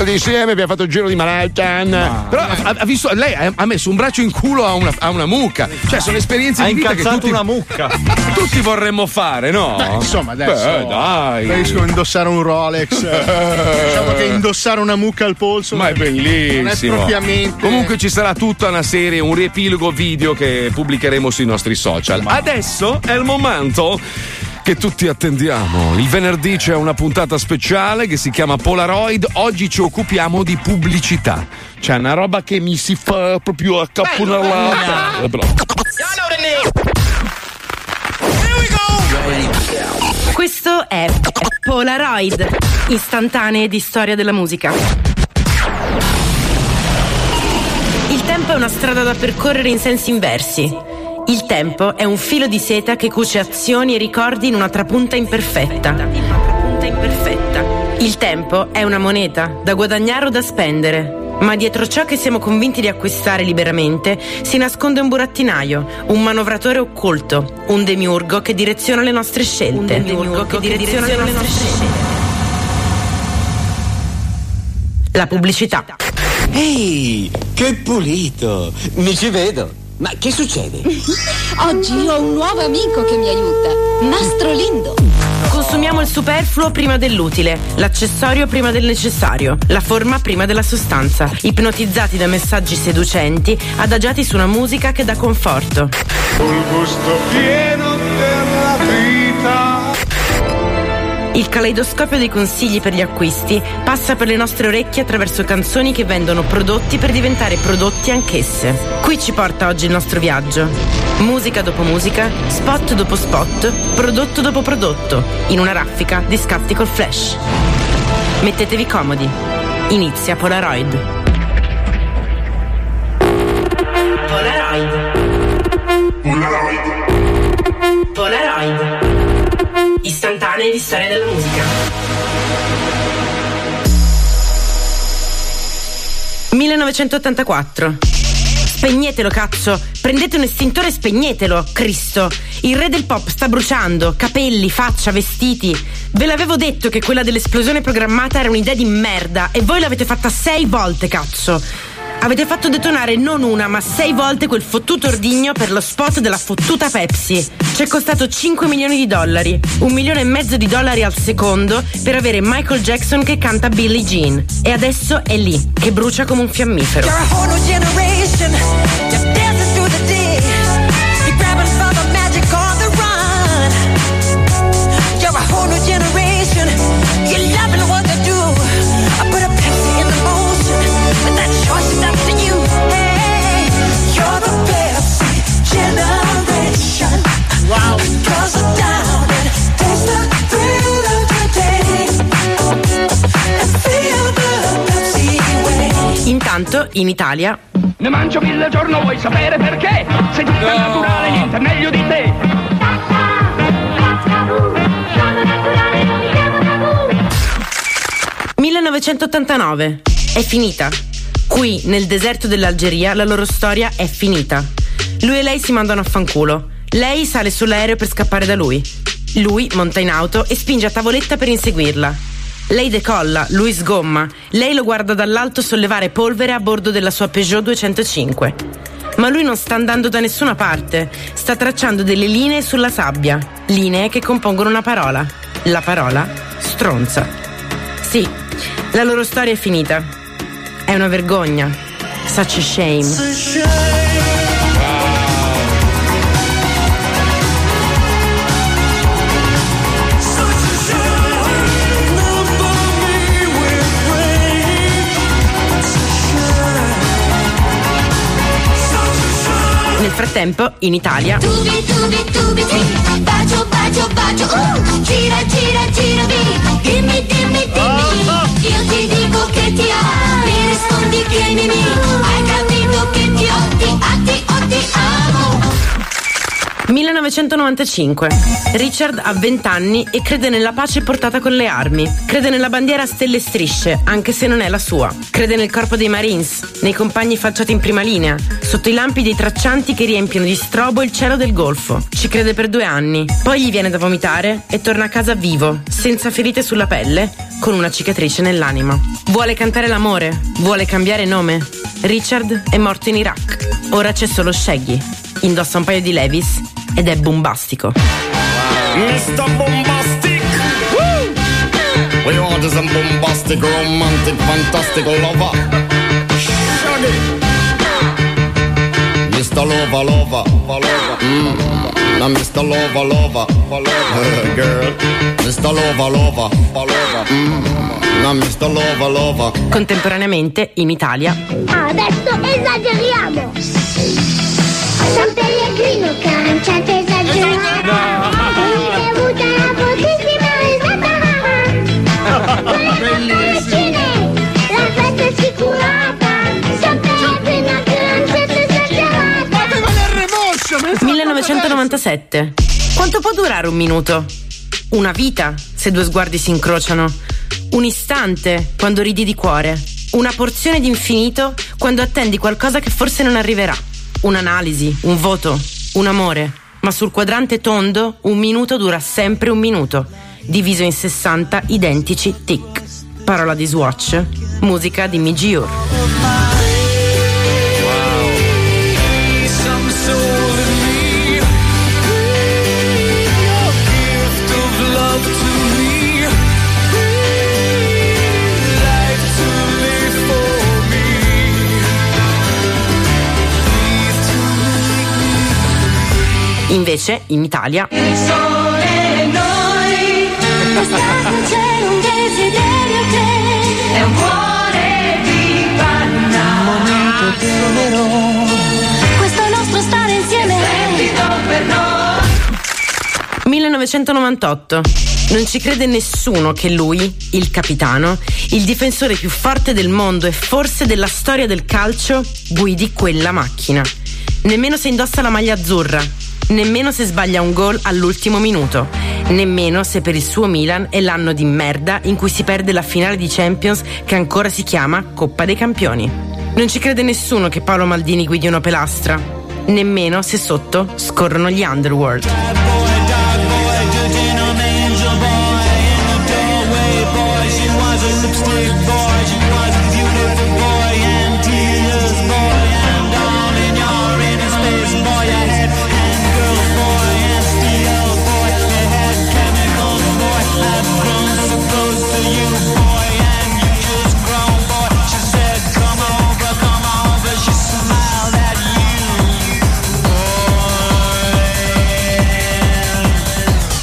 Stati insieme, abbiamo fatto il giro di Manhattan. Però ha, ha visto, lei ha, ha messo un braccio in culo a una, a una mucca. Cioè, sono esperienze Ha di vita che tutti, una mucca. tutti vorremmo fare, no? Beh, insomma, adesso. Beh, dai. Preferisco indossare un Rolex. diciamo che indossare una mucca al polso. Ma è bellissimo. È propriamente. Comunque ci sarà tutta una serie, un riepilogo video che pubblicheremo sui nostri social. Adesso è il momento che tutti attendiamo. Il venerdì c'è una puntata speciale che si chiama Polaroid. Oggi ci occupiamo di pubblicità. C'è una roba che mi si fa proprio accapponallata. Questo è Polaroid, istantanee di storia della musica. Il tempo è una strada da percorrere in sensi inversi. Il tempo è un filo di seta che cuce azioni e ricordi in una trapunta imperfetta. Il tempo è una moneta da guadagnare o da spendere. Ma dietro ciò che siamo convinti di acquistare liberamente si nasconde un burattinaio, un manovratore occulto, un demiurgo che direziona le nostre scelte. Un demiurgo che direziona le nostre scelte. La pubblicità. Ehi, che pulito! Mi ci vedo. Ma che succede? Oggi ho un nuovo amico che mi aiuta, Mastro Lindo. Consumiamo il superfluo prima dell'utile, l'accessorio prima del necessario, la forma prima della sostanza, ipnotizzati da messaggi seducenti, adagiati su una musica che dà conforto. Un gusto pieno Il caleidoscopio dei consigli per gli acquisti passa per le nostre orecchie attraverso canzoni che vendono prodotti per diventare prodotti anch'esse. Qui ci porta oggi il nostro viaggio. Musica dopo musica, spot dopo spot, prodotto dopo prodotto, in una raffica di scatti col flash. Mettetevi comodi. Inizia Polaroid. Polaroid. Polaroid. Polaroid. Istantanee di storia della musica. 1984. Spegnetelo, cazzo! Prendete un estintore e spegnetelo, Cristo! Il re del pop sta bruciando, capelli, faccia, vestiti. Ve l'avevo detto che quella dell'esplosione programmata era un'idea di merda e voi l'avete fatta sei volte, cazzo! Avete fatto detonare non una, ma sei volte quel fottuto ordigno per lo spot della fottuta Pepsi. Ci è costato 5 milioni di dollari, un milione e mezzo di dollari al secondo per avere Michael Jackson che canta Billie Jean. E adesso è lì, che brucia come un fiammifero. Intanto, in Italia, Ne mangio mille al giorno, vuoi sapere perché? Sei tutta naturale, niente meglio di te. 1989. È finita. Qui, nel deserto dell'Algeria, la loro storia è finita. Lui e lei si mandano a fanculo. Lei sale sull'aereo per scappare da lui. Lui monta in auto e spinge a tavoletta per inseguirla. Lei decolla, lui sgomma. Lei lo guarda dall'alto sollevare polvere a bordo della sua Peugeot 205. Ma lui non sta andando da nessuna parte. Sta tracciando delle linee sulla sabbia. Linee che compongono una parola. La parola stronza. Sì, la loro storia è finita. È una vergogna. Such a shame. Frattempo, in Italia, Tubi, tubi, tubi, tubi, bacio, bacio, bacio, uh, gira, gira, gira, mi, dimmi, dimmi, dimmi, io ti dico che ti amo, mi rispondi che mi, mi, hai capito che ti ho, ti, ah, ti, ho, ti amo. 1995. Richard ha 20 anni e crede nella pace portata con le armi. Crede nella bandiera a stelle e strisce, anche se non è la sua. Crede nel corpo dei Marines, nei compagni facciati in prima linea, sotto i lampi dei traccianti che riempiono di strobo il cielo del Golfo. Ci crede per due anni, poi gli viene da vomitare e torna a casa vivo, senza ferite sulla pelle, con una cicatrice nell'anima. Vuole cantare l'amore, vuole cambiare nome. Richard è morto in Iraq. Ora c'è solo Shaggy. Indossa un paio di Levis ed è bombastico. Mr. Bombastic. We want is a bombastic, romantic, fantastic lover. Shaggy. Mr. Lover, lover, lover. Mm. Now Mr. Lover, lover, lover. Girl. Mr. Lover, lover, lover. Mm. Now Mr. Lover, lover. Contemporaneamente, in Italia, Adesso esageriamo. San Pellegrino canciate esagerato. Hai avuto una potentissima risata. Bellissimo. La festa è assicurata. San Pellegrino canciate esagerata. 1997. Quanto può durare un minuto? Una vita, se due sguardi si incrociano. Un istante, quando ridi di cuore. Una porzione di infinito, quando attendi qualcosa che forse non arriverà. Un'analisi, un voto, un amore. Ma sul quadrante tondo, un minuto dura sempre un minuto, diviso in 60 identici tic. Parola di Swatch, musica di Migiur. Invece, in Italia, Sole noi. Quest'anno c'è un desiderio che è un cuore di panna. Momento troverò. Questo nostro stare insieme per noi. 1998. Non ci crede nessuno che lui, il capitano, il difensore più forte del mondo e forse della storia del calcio, guidi quella macchina. Nemmeno se indossa la maglia azzurra, nemmeno se sbaglia un gol all'ultimo minuto, nemmeno se per il suo Milan è l'anno di merda in cui si perde la finale di Champions che ancora si chiama Coppa dei Campioni. Non ci crede nessuno che Paolo Maldini guidi una pelastra, nemmeno se sotto scorrono gli Underworld.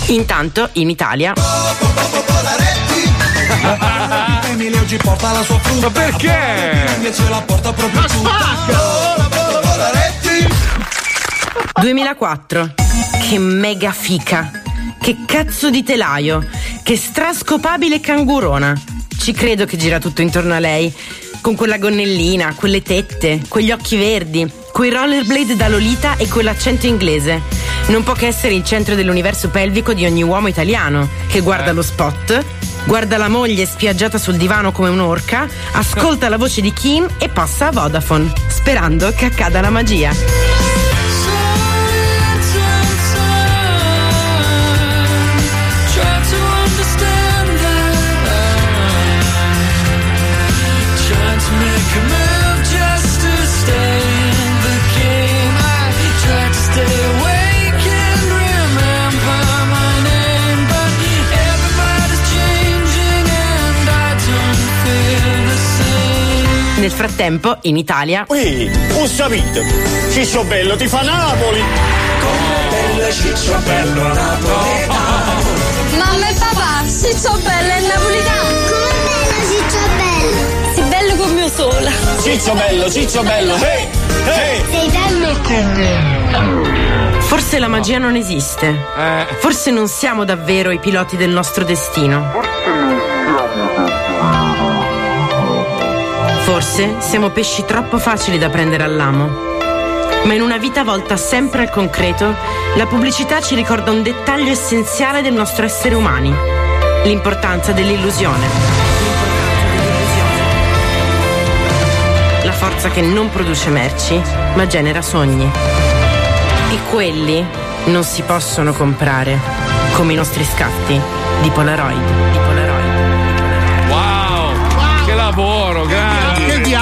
Intanto, in Italia. Ma perché? Ma spacca! 2004. Che mega fica. Che cazzo di telaio. Che strascopabile cangurona. Ci credo che gira tutto intorno a lei. Con quella gonnellina, quelle tette, quegli occhi verdi, quei rollerblade da Lolita e quell'accento inglese. Non può che essere il centro dell'universo pelvico di ogni uomo italiano che guarda lo spot, guarda la moglie spiaggiata sul divano come un'orca, ascolta la voce di Kim e passa a Vodafone, sperando che accada la magia. Nel frattempo, in Italia, Ui, un sapito. Ciccio Bello ti fa Napoli. Bello Ciccio Bello napoletano. Mamma e papà, Ciccio Bello è napoletano. Come bello Ciccio Bello? Sei bello come sola. Ciccio Bello, Ciccio Bello. Hey, hey. Sei bello come Forse la magia non esiste. Forse non siamo davvero i piloti del nostro destino. Forse siamo pesci troppo facili da prendere all'amo. Ma in una vita volta sempre al concreto, la pubblicità ci ricorda un dettaglio essenziale del nostro essere umani. L'importanza dell'illusione. La forza che non produce merci, ma genera sogni. E quelli non si possono comprare, come i nostri scatti di Polaroid. Di Polaroid. Wow! Che lavoro, grande!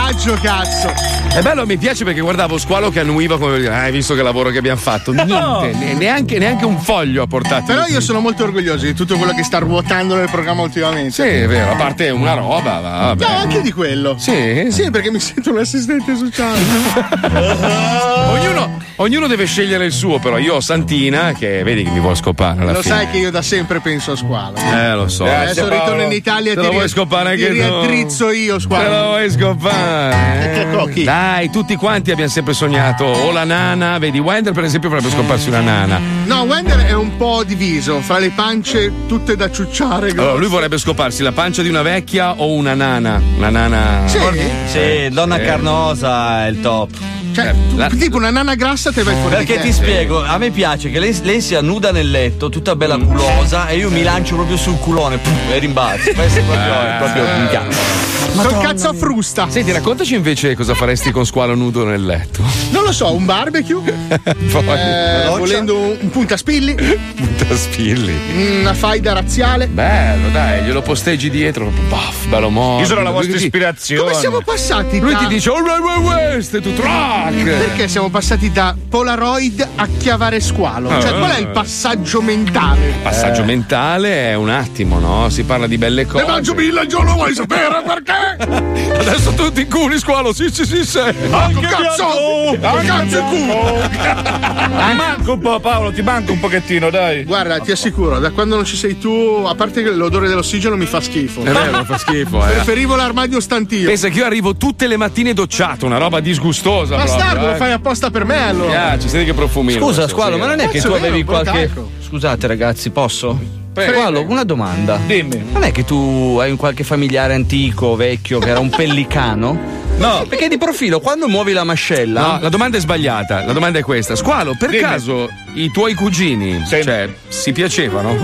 Che viaggio, cazzo! È bello, mi piace perché guardavo Squalo che annuiva come dire, "Ah, hai visto che lavoro che abbiamo fatto? Niente, ne- neanche, neanche un foglio ha portato. Però io sono molto orgoglioso di tutto quello che sta ruotando nel programma ultimamente. Sì, è vero, a parte una roba, va, vabbè. No, anche di quello. Sì? Sì, perché mi sento un assistente sociale. ognuno, ognuno deve scegliere il suo, però io ho Santina che vedi che mi vuole scopare alla Lo fine. sai che io da sempre penso a squalo. Eh, lo so. Adesso ritorno in Italia e ti, lo vuoi ri- scopare anche ti tu? riaddrizzo io, Te squalo. lo vuoi scopare? Che cocchi. Dai, tutti quanti abbiamo sempre sognato o la nana, vedi, Wender per esempio vorrebbe scoparsi una nana. No, Wender è un po' diviso fra le pance tutte da ciucciare. Allora, lui vorrebbe scoparsi la pancia di una vecchia o una nana. Una nana. Sì. Sì, donna Sì. carnosa è il top. Cioè, La- tipo una nana grassa te vai fuori Perché di ti spiego, a me piace che lei, lei sia nuda nel letto, tutta bella culosa, e io mi lancio proprio sul culone pum, e rimbalzo. Questo è proprio, è proprio un cazzo. Col cazzo a frusta. Senti, raccontaci invece cosa faresti con squalo nudo nel letto. Non lo so, un barbecue? Poi, Eh, volendo un, un puntaspilli? Tutta spilli. Una faida razziale? Bello, dai, glielo posteggi dietro. Baff, bello morbido. Io sono la vostra Lui ispirazione. Come siamo passati Lui da... ti dice, oh, right, right, west, e tu track. Perché siamo passati da Polaroid a chiavare squalo? Cioè, Ah, qual è il passaggio mentale? Passaggio Eh. mentale è un attimo, no? Si parla di belle cose. Ne mangio mille al giorno, vuoi sapere perché? Adesso tutti in culo, squalo, sì, sì, sì, sì. Anche cazzo! Anche cazzo in culo! Ti manca un po', Paolo, ti manca un pochettino, dai. Guarda, ti assicuro, da quando non ci sei tu, a parte che l'odore dell'ossigeno mi fa schifo. È vero, fa schifo, eh. Preferivo l'armadio stantio. Pensa che io arrivo tutte le mattine docciato, una roba disgustosa. Bastardo, proprio, lo eh. fai apposta per me allora. Mi piace, senti che profumino. Scusa, Squalo, ma non è che tu avevi qualche. Scusate, ragazzi, posso? Squalo, una domanda. Dimmi. Non è che tu hai un qualche familiare antico, vecchio, che era un pellicano? No. Perché di profilo, quando muovi la mascella. No, la domanda è sbagliata. La domanda è questa. Squalo, per Dimmi. caso i tuoi cugini Sì. cioè, si piacevano?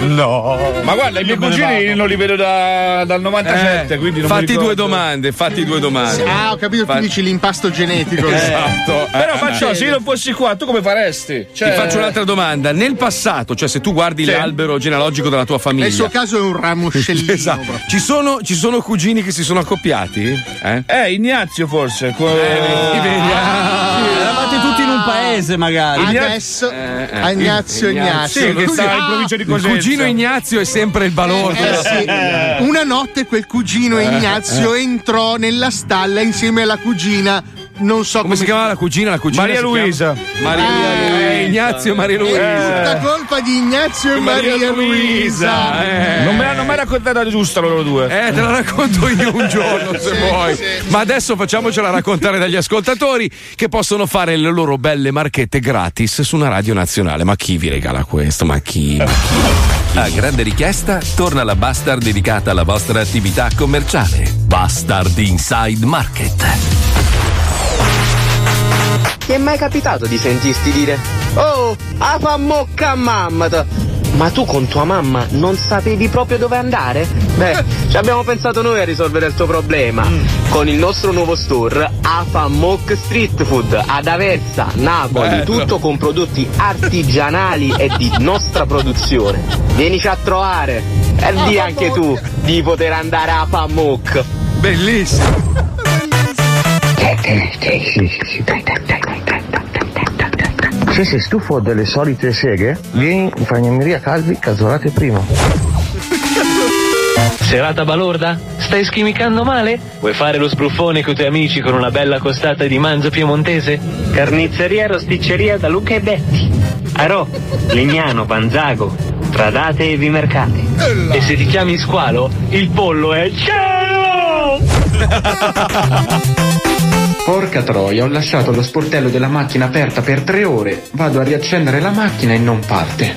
No. Ma guarda, i miei cugini non li vedo da- dal 97, Eh, quindi non mi fatti due domande, fatti due domande. Ah, ho capito, tu Fa- dici l'impasto genetico. Esatto. Però Eh, faccio, eh. se io non fossi qua, tu come faresti? Cioè... Ti faccio un'altra domanda. Nel passato, cioè se tu guardi Sì. l'albero genealogico della tua famiglia. Nel suo caso è un ramoscellino. Esatto. Ci sono, ci sono cugini che si sono accoppiati? Eh? Eh, Ignazio forse. co- Ti vedi? Ah. Eravate tutti in un paese, magari. Adesso Eh, eh, Ignazio Ignazio. Sì, che Lui- sta in Ah, provincia di Il cugino Ignazio è sempre il balordo. eh, sì. Una notte quel cugino Ignazio entrò nella stalla insieme alla cugina. Non so Come si chiamava la cugina? La cugina Maria Luisa. Maria Eh, eh, Ignazio e Maria È Luisa. tutta colpa di Ignazio e Maria, Luisa. eh. Non me l'hanno mai raccontata giusta loro due. Eh, te la racconto io un giorno se Sì, vuoi. sì. Ma adesso facciamocela raccontare dagli ascoltatori che possono fare le loro belle marchette gratis su una radio nazionale. Ma chi vi regala questo? Ma chi? Ma chi? A grande richiesta torna la Bastard dedicata alla vostra attività commerciale. Bastard Inside Market. Ti è mai capitato di sentirti dire Oh, a fa mocca a mamma Ma tu con tua mamma non sapevi proprio dove andare? Beh, ci abbiamo pensato noi a risolvere il tuo problema. Con il nostro nuovo store Afa Mock Street Food ad Aversa, Napoli Bello. Tutto con prodotti artigianali e di nostra produzione. Vienici a trovare E di anche tu di poter andare a Afa Mock. Bellissimo. Se sei stufo delle solite seghe, vieni in Fagnameria Calvi, Casolate primo. Serata balorda? Stai schimicando male? Vuoi fare lo spruffone con i tuoi amici con una bella costata di manzo piemontese? Carnizzeria e rosticceria da Luca e Betti. Arò, Legnano, Banzago, Tradate e Vimercate. E se ti chiami squalo, il pollo è cielo! Porca troia, ho lasciato lo sportello della macchina aperta per tre ore. Vado a riaccendere la macchina e non parte.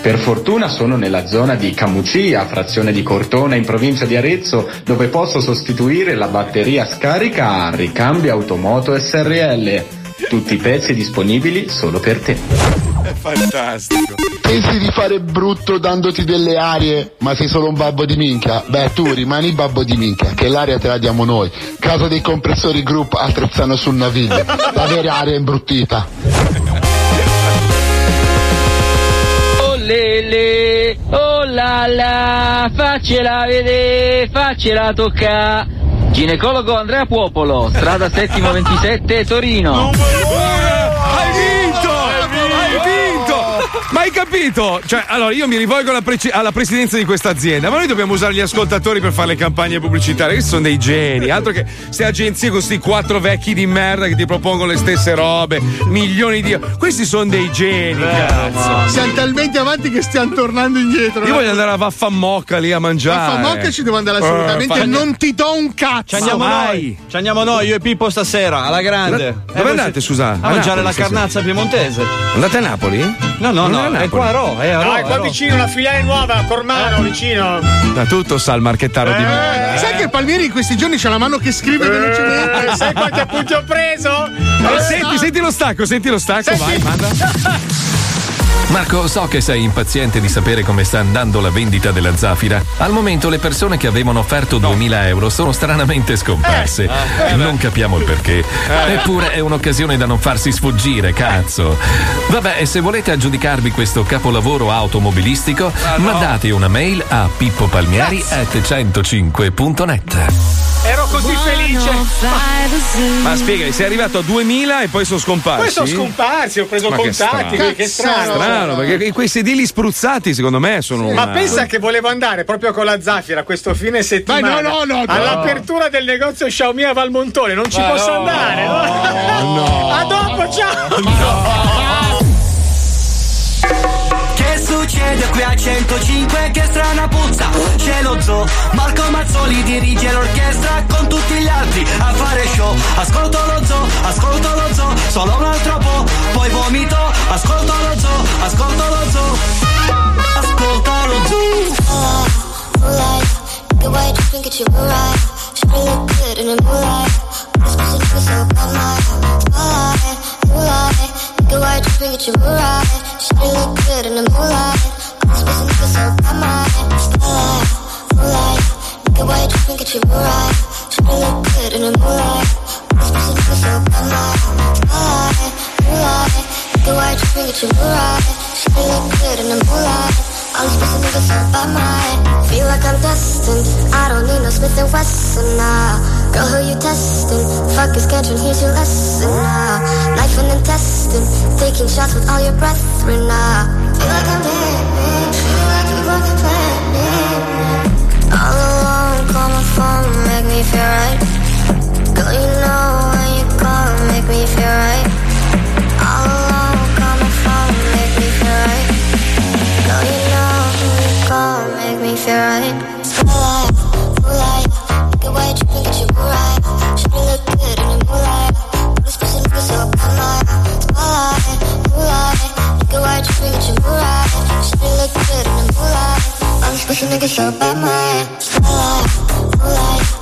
Per fortuna sono nella zona di Camucia, frazione di Cortona in provincia di Arezzo, dove posso sostituire la batteria scarica a ricambio automoto SRL. Tutti i pezzi disponibili solo per te. È fantastico. Pensi di fare brutto dandoti delle arie, ma sei solo un babbo di minchia? Beh, tu rimani babbo di minchia, che l'aria te la diamo noi. Casa dei compressori group a Trezzano sul Naviglio. La vera aria imbruttita. Oh lele, oh la la, faccela vedere, faccela toccare. Ginecologo Andrea Puopolo, strada settimo 27, Torino. Ma hai capito? Cioè, allora io mi rivolgo alla, preci- alla presidenza di questa azienda, ma noi dobbiamo usare gli ascoltatori per fare le campagne pubblicitarie. Questi sono dei geni, altro che queste agenzie con questi quattro vecchi di merda che ti propongono le stesse robe, milioni di. Questi sono dei geni, cazzo. Siamo talmente avanti che stiamo tornando indietro. Io voglio andare a Vaffamocca lì a mangiare. Vaffamocca ci devo andare assolutamente, Eh, fa- non ti do un cazzo. Ci andiamo noi. Ci andiamo noi, io e Pippo stasera, alla grande. Dove Eh, andate, scusa? A A mangiare Napoli la stasera. carnazza piemontese. Andate a Napoli? No, no, Non no, è qua Ro, è a Ro. No, è qua vicino, una filiale nuova, a Cormano, vicino. Da tutto sa il marchettaro di. Eh, Sai che Palmieri in questi giorni c'ha la mano che scrive velocemente. Eh, sai quanti appunti ho preso? Eh, senti, senti lo stacco, senti lo stacco, vai, manda. Marco, so che sei impaziente di sapere come sta andando la vendita della Zafira. Al momento le persone che avevano offerto 2000 euro sono stranamente scomparse. Eh, non capiamo il perché. Eppure è un'occasione da non farsi sfuggire, cazzo. Vabbè, e se volete aggiudicarvi questo capolavoro automobilistico, mandate una mail a pippopalmieri.105.net. Ero così felice. Ma spiegami, sei arrivato a 2000 e poi sono scomparsi? Poi sono scomparsi, ho preso Ma che contatti, strano. che strano. Strano, perché quei sedili spruzzati secondo me sono Ma una- pensa che volevo andare proprio con la Zafira questo fine settimana Vai, no, no, no, no. all'apertura del negozio Xiaomi a Valmontone. Non ci Ma posso no. andare. No. A dopo, ciao. Che succede qui a 105? Che strana puzza C'è lo zoo Marco Mazzoli dirige l'orchestra Con tutti gli altri a fare show Ascolto lo zoo, ascolto lo zoo Solo un altro po', poi vomito Ascolto lo zoo, ascolto lo zoo Ascolta lo zoo white, good my spotlight, moonlight. Get white, it's your moonlight. Should look good in the moonlight. This pussy nigga so bad, my spotlight, moonlight. Get white, just think it's your moonlight. Should look good in the moonlight. This pussy nigga so bad, my spotlight, moonlight. Get white, just think it's your moonlight. Should look good in the moonlight. All these pussy niggas so bad, my Feel like I'm destined I don't need no Smith and Wesson now Girl, who you testing? Fuck is catching, here's your lesson now Knife and intestine Taking shots with all your brethren now Feel like I'm living me feel right. Girl, you know when you call Make me feel right. All alone, call my phone Make me feel right. Girl, you know when you call Make me feel right. Spotlight, moonlight Get white, you think that you right. Should look good in the moonlight This pussy nigga so bad, my Spotlight, moonlight Get white, you think that you right. Should look good in the moonlight All these pussy niggas so bad, my Spotlight, moonlight Get white, you think that you right Should look good in the moonlight This pussy nigga so bad, my. Spotlight, moonlight Get white,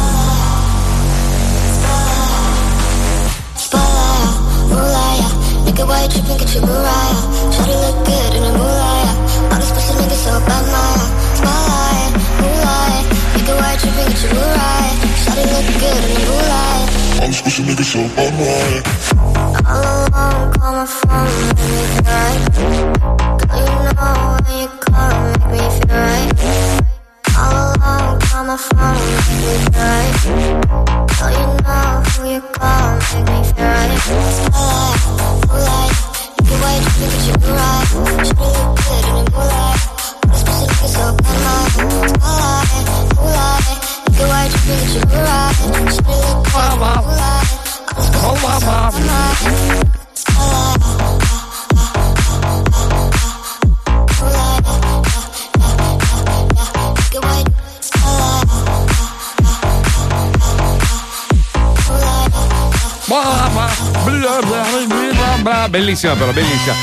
Spotlight, moonlight Nigga, why you tripping? Get your Mariah. Shawty look good in the moonlight. All these pussy niggas so bad, Maya. Spotlight, moonlight. Nigga, why you tripping? Get your Mariah. Shawty look good in the moonlight. All these pussy niggas so bad, Maya. Spotlight, moonlight. Nigga, why you tripping? Get your Mariah. Shawty look good in the moonlight. All these pussy niggas so bad, man. All alone, call my phone, make me feel right. Girl, you know when you call, make me feel right. All alone, call my phone, make me feel right. Girl, you know who you call, make me feel right. Bellissima però, bellissima.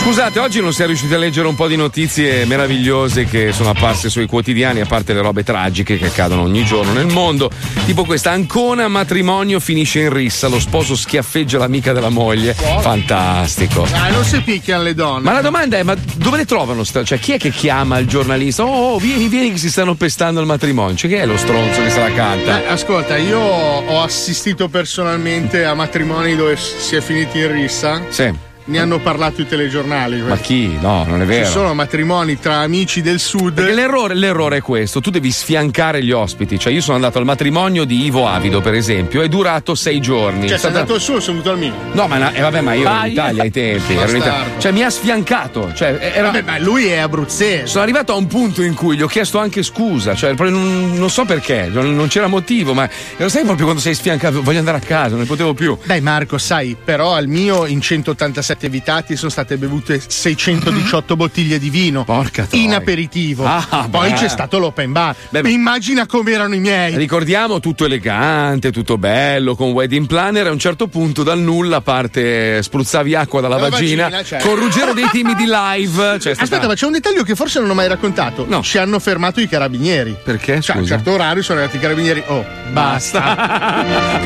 Scusate, oggi non siamo riusciti a leggere un po' di notizie meravigliose che sono apparse sui quotidiani, a parte le robe tragiche che accadono ogni giorno nel mondo. Tipo questa, Ancona matrimonio finisce in rissa, lo sposo schiaffeggia l'amica della moglie. Fantastico. Ah, non si picchiano le donne. Ma la domanda è: ma dove le trovano? sta- Cioè, chi è che chiama il giornalista? Oh, vieni, vieni che si stanno pestando il matrimonio. Cioè, chi è lo stronzo che se la canta? Eh, ascolta, io ho assistito personalmente a matrimoni dove si è finiti in rissa. Sì. Ne hanno parlato i telegiornali. Ma chi? No, non è vero. Ci sono matrimoni tra amici del sud. Perché l'errore, l'errore è questo: tu devi sfiancare gli ospiti. Cioè, io sono andato al matrimonio di Ivo Avido, per esempio, è durato sei giorni. Cioè, sei stata- andato al suo, sono venuto al mio. No, ma, eh, vabbè, ma io ero Ah, in Italia ai tempi. ero in Italia. Cioè, mi ha sfiancato. Cioè, era... Vabbè, ma lui è abruzzese. Sono arrivato a un punto in cui gli ho chiesto anche scusa, cioè non, non so perché, non, non c'era motivo, ma lo sai proprio quando sei sfiancato, voglio andare a casa, non ne potevo più. Dai Marco, sai, però al mio in 187 invitati sono state bevute 618 bottiglie di vino. Porca troia. In aperitivo. Ah, Poi beh. c'è stato l'open bar. Beh, beh. Immagina come erano i miei. Ricordiamo tutto elegante, tutto bello, con wedding planner. A un certo punto, dal nulla, parte spruzzavi acqua dalla La vagina, vagina, certo. con Ruggero dei timidi live. Cioè, stata- Aspetta, ma c'è un dettaglio che forse non ho mai raccontato. Ci hanno fermato i carabinieri. Perché? Cioè, a un certo orario sono arrivati i carabinieri. Oh, basta.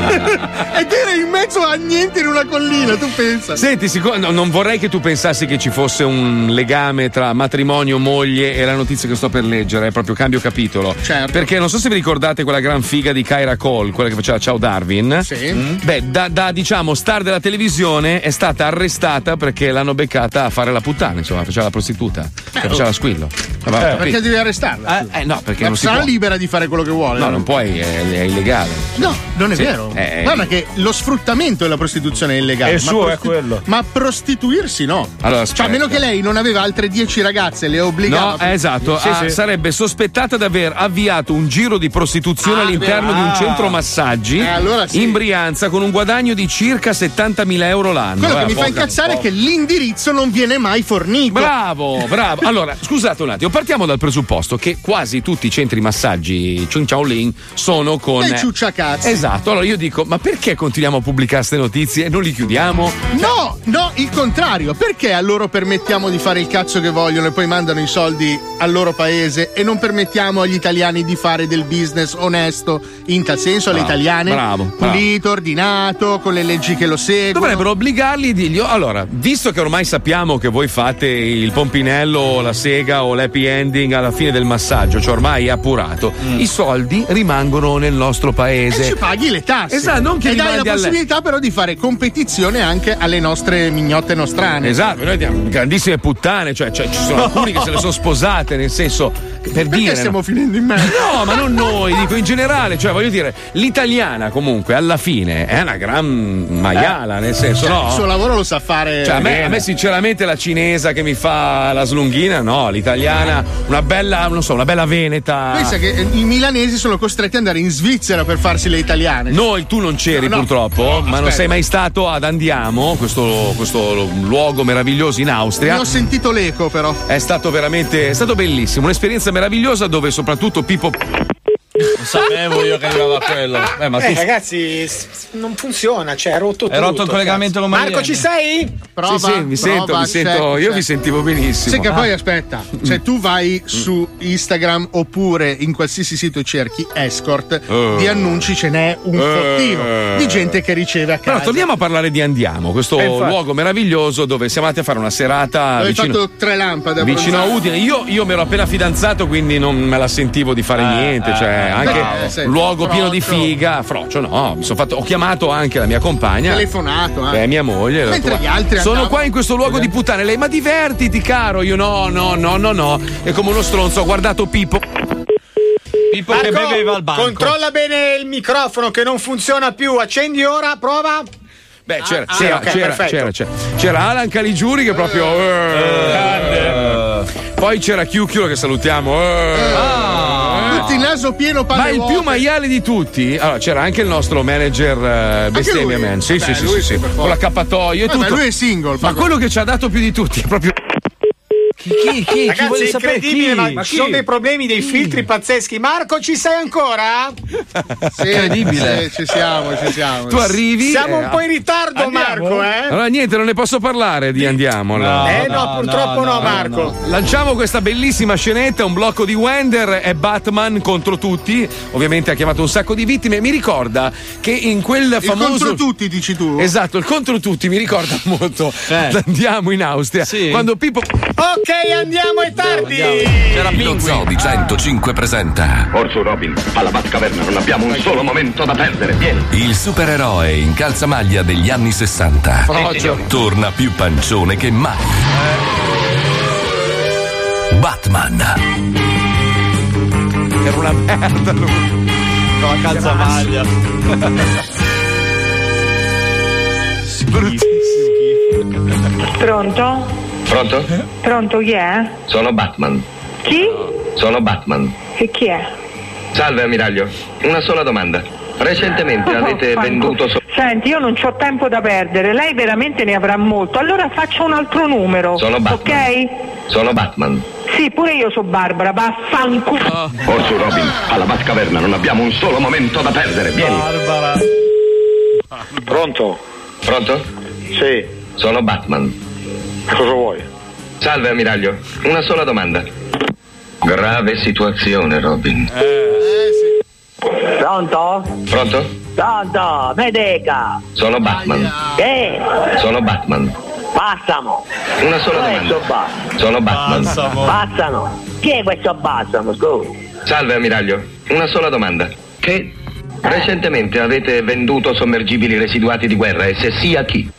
Ed era in mezzo a niente in una collina, tu pensa. Senti, siccome- no, non vorrei che tu pensassi che ci fosse un legame tra matrimonio, moglie e la notizia che sto per leggere, è proprio cambio capitolo. Certo. Perché non so se vi ricordate quella gran figa di Kyra Cole, quella che faceva Ciao Darwin. Sì. Mm. Beh, da, da, diciamo star della televisione è stata arrestata perché l'hanno beccata a fare la puttana, insomma, faceva la prostituta, cioè, faceva la squillo. Capito. Perché devi arrestarla? Eh, no, perché Ma non si sarà può. libera di fare quello che vuole. No, non puoi, è, è illegale. No, non è Sì, vero. eh, Guarda che lo sfruttamento della prostituzione è illegale. È ma suo, è quello. Ma prostituirsi no. Allora, cioè, a meno che lei non aveva altre 10 ragazze, le obbligava. No, eh, esatto, Sì, ah, sì. sarebbe sospettata di aver avviato un giro di prostituzione Ah, all'interno beh, di un ah. centro massaggi Eh, allora sì. in Brianza con un guadagno di circa 70.000 euro l'anno. Quello che Eh, mi fa incazzare è che l'indirizzo non viene mai fornito. Bravo, bravo. Allora, scusate un attimo, partiamo dal presupposto che quasi tutti i centri massaggi Chung Chao Lin sono con. Dei ciucciacazzi. Esatto, allora io dico, ma perché continuiamo a pubblicare queste notizie e non li chiudiamo? No, no, il contrario. Perché a loro permettiamo di fare il cazzo che vogliono e poi mandano i soldi al loro paese e non permettiamo agli italiani di fare del business onesto in tal senso alle Bravo, italiane? bravo, bravo. Pulito, ordinato, con le leggi che lo seguono. Dovrebbero obbligarli e dirgli: "Oh, allora, visto che ormai sappiamo che voi fate il pompinello, la sega o l'happy ending alla fine del massaggio, cioè ormai è appurato, i soldi rimangono nel nostro E paese. ci paghi le tasse. Esatto, non che e dai la mandi alle- possibilità però di fare competizione anche alle nostre mignotte nostrane. Esatto, noi abbiamo grandissime puttane, cioè, cioè, ci sono alcuni che se le sono sposate, nel senso, per Perché dire. stiamo no? finendo in merda? No, ma non noi, dico in generale, cioè voglio dire, l'italiana comunque alla fine è una gran maiala, nel senso, Cioè, no? Il suo lavoro lo sa fare. Cioè, a me, a me sinceramente la cinese che mi fa la slunghina, no, l'italiana, una bella, non so, una bella veneta. Pensa che eh, i milanesi sono costretti ad andare in Svizzera per farsi le italiane. Noi, tu non c'eri No, no. purtroppo, No, ma non aspetta. sei mai stato ad Andiamo, questo, questo luogo meraviglioso in Ne Austria. ho sentito l'eco, però. È stato veramente, è stato bellissimo, un'esperienza meravigliosa dove soprattutto Pippo... Non sapevo io che arrivava a quello. Eh, ma Eh, tu ragazzi, s- non funziona, cioè è rotto tutto. Hai rotto il collegamento con Marco, ci sei? Prova, sì, sì, mi sento, prova, mi sento, check, io vi sentivo benissimo. Sì, che Ah. poi aspetta, se tu vai su Instagram oppure in qualsiasi sito e cerchi escort, Eh. di annunci ce n'è un Eh. fottino di gente che riceve a casa. Però torniamo a parlare di Andiamo, questo Eh, infatti. luogo meraviglioso dove siamo andati a fare una serata Avevi vicino, fatto tre lampade vicino a. Udine. Io, io mi ero appena fidanzato, quindi non me la sentivo di fare niente. Cioè, anche bravo. Eh, sì, un luogo pieno di figa. Frocio, no, mi sono fatto, ho chiamato anche la mia compagna. telefonato eh. Eh, mia moglie. Mentre gli "Ma altri Sono andavano- qua in questo luogo di puttane. Lei, ma divertiti, caro. Io no, no, no, no, no. E come uno stronzo ho guardato Pippo. Pippo che Marco, beveva al banco. Controlla bene il microfono che non funziona più. Accendi ora, prova. Beh, c'era, Ah, c'era, ok, c'era, c'era, c'era. C'era Alan Caligiuri che proprio. eh. Poi c'era Chiucchiolo che salutiamo. eh. Il naso pieno palle Ma il vuote. più maiale di tutti, allora c'era anche il nostro manager eh, bestemmia man. Sì, Vabbè, sì, sì, sì, sì, Con la cappatoio e Vabbè, tutto. lui è single. Ma quello che ci ha dato più di tutti è proprio. Chi, chi, chi? Ragazzi, vuole è sapere incredibile, chi? ma ci chi? sono dei problemi, dei filtri pazzeschi. Marco, ci sei ancora? Sì, sì, ci siamo, ci siamo. Tu arrivi. Siamo eh, un po' in ritardo, Andiamo? Marco, eh? Allora niente, non ne posso parlare di andiamo. allora. eh no, purtroppo no, Marco. Lanciamo questa bellissima scenetta, un blocco di Wender e Batman contro tutti. Ovviamente ha chiamato un sacco di vittime. Mi ricorda che in quel Il famoso. contro tutti, dici tu? Esatto, il contro tutti mi ricorda molto. Eh. Andiamo in Austria. Quando Pippo. Ok, andiamo, è tardi. Lo Zoo di 105 presenta. Orso Robin, alla Batcaverna non abbiamo un solo momento da perdere. Vieni. Il supereroe in calzamaglia degli anni 60. Frocio. Torna più pancione che mai. Batman. Era una merda lui. Con la calzamaglia. Pronto? Pronto? Pronto, chi è? Sono Batman. Chi? Sono Batman. E chi è? Salve ammiraglio, una sola domanda. Recentemente avete Fanculo. venduto so- Senti, io non ho tempo da perdere, lei veramente ne avrà molto. Allora faccio un altro numero. Sono Batman. Ok? Sono Batman. Sì, pure io sono Barbara, vaffanculo. Orso Robin, alla Batcaverna non abbiamo un solo momento da perdere. Vieni. Barbara. Pronto? Pronto? Sì. Sono Batman. Cosa vuoi? Salve ammiraglio, una sola domanda. Grave situazione, Robin. Pronto? Pronto? Pronto? Mi dica. Sono Batman. Che? Sono Batman. Passamo. Una sola Questo domanda. ba- Sono Batman. Passano. Chi è questo Bassamo? Scusa. Salve ammiraglio, una sola domanda. Che recentemente avete venduto sommergibili residuati di guerra e se sì a chi?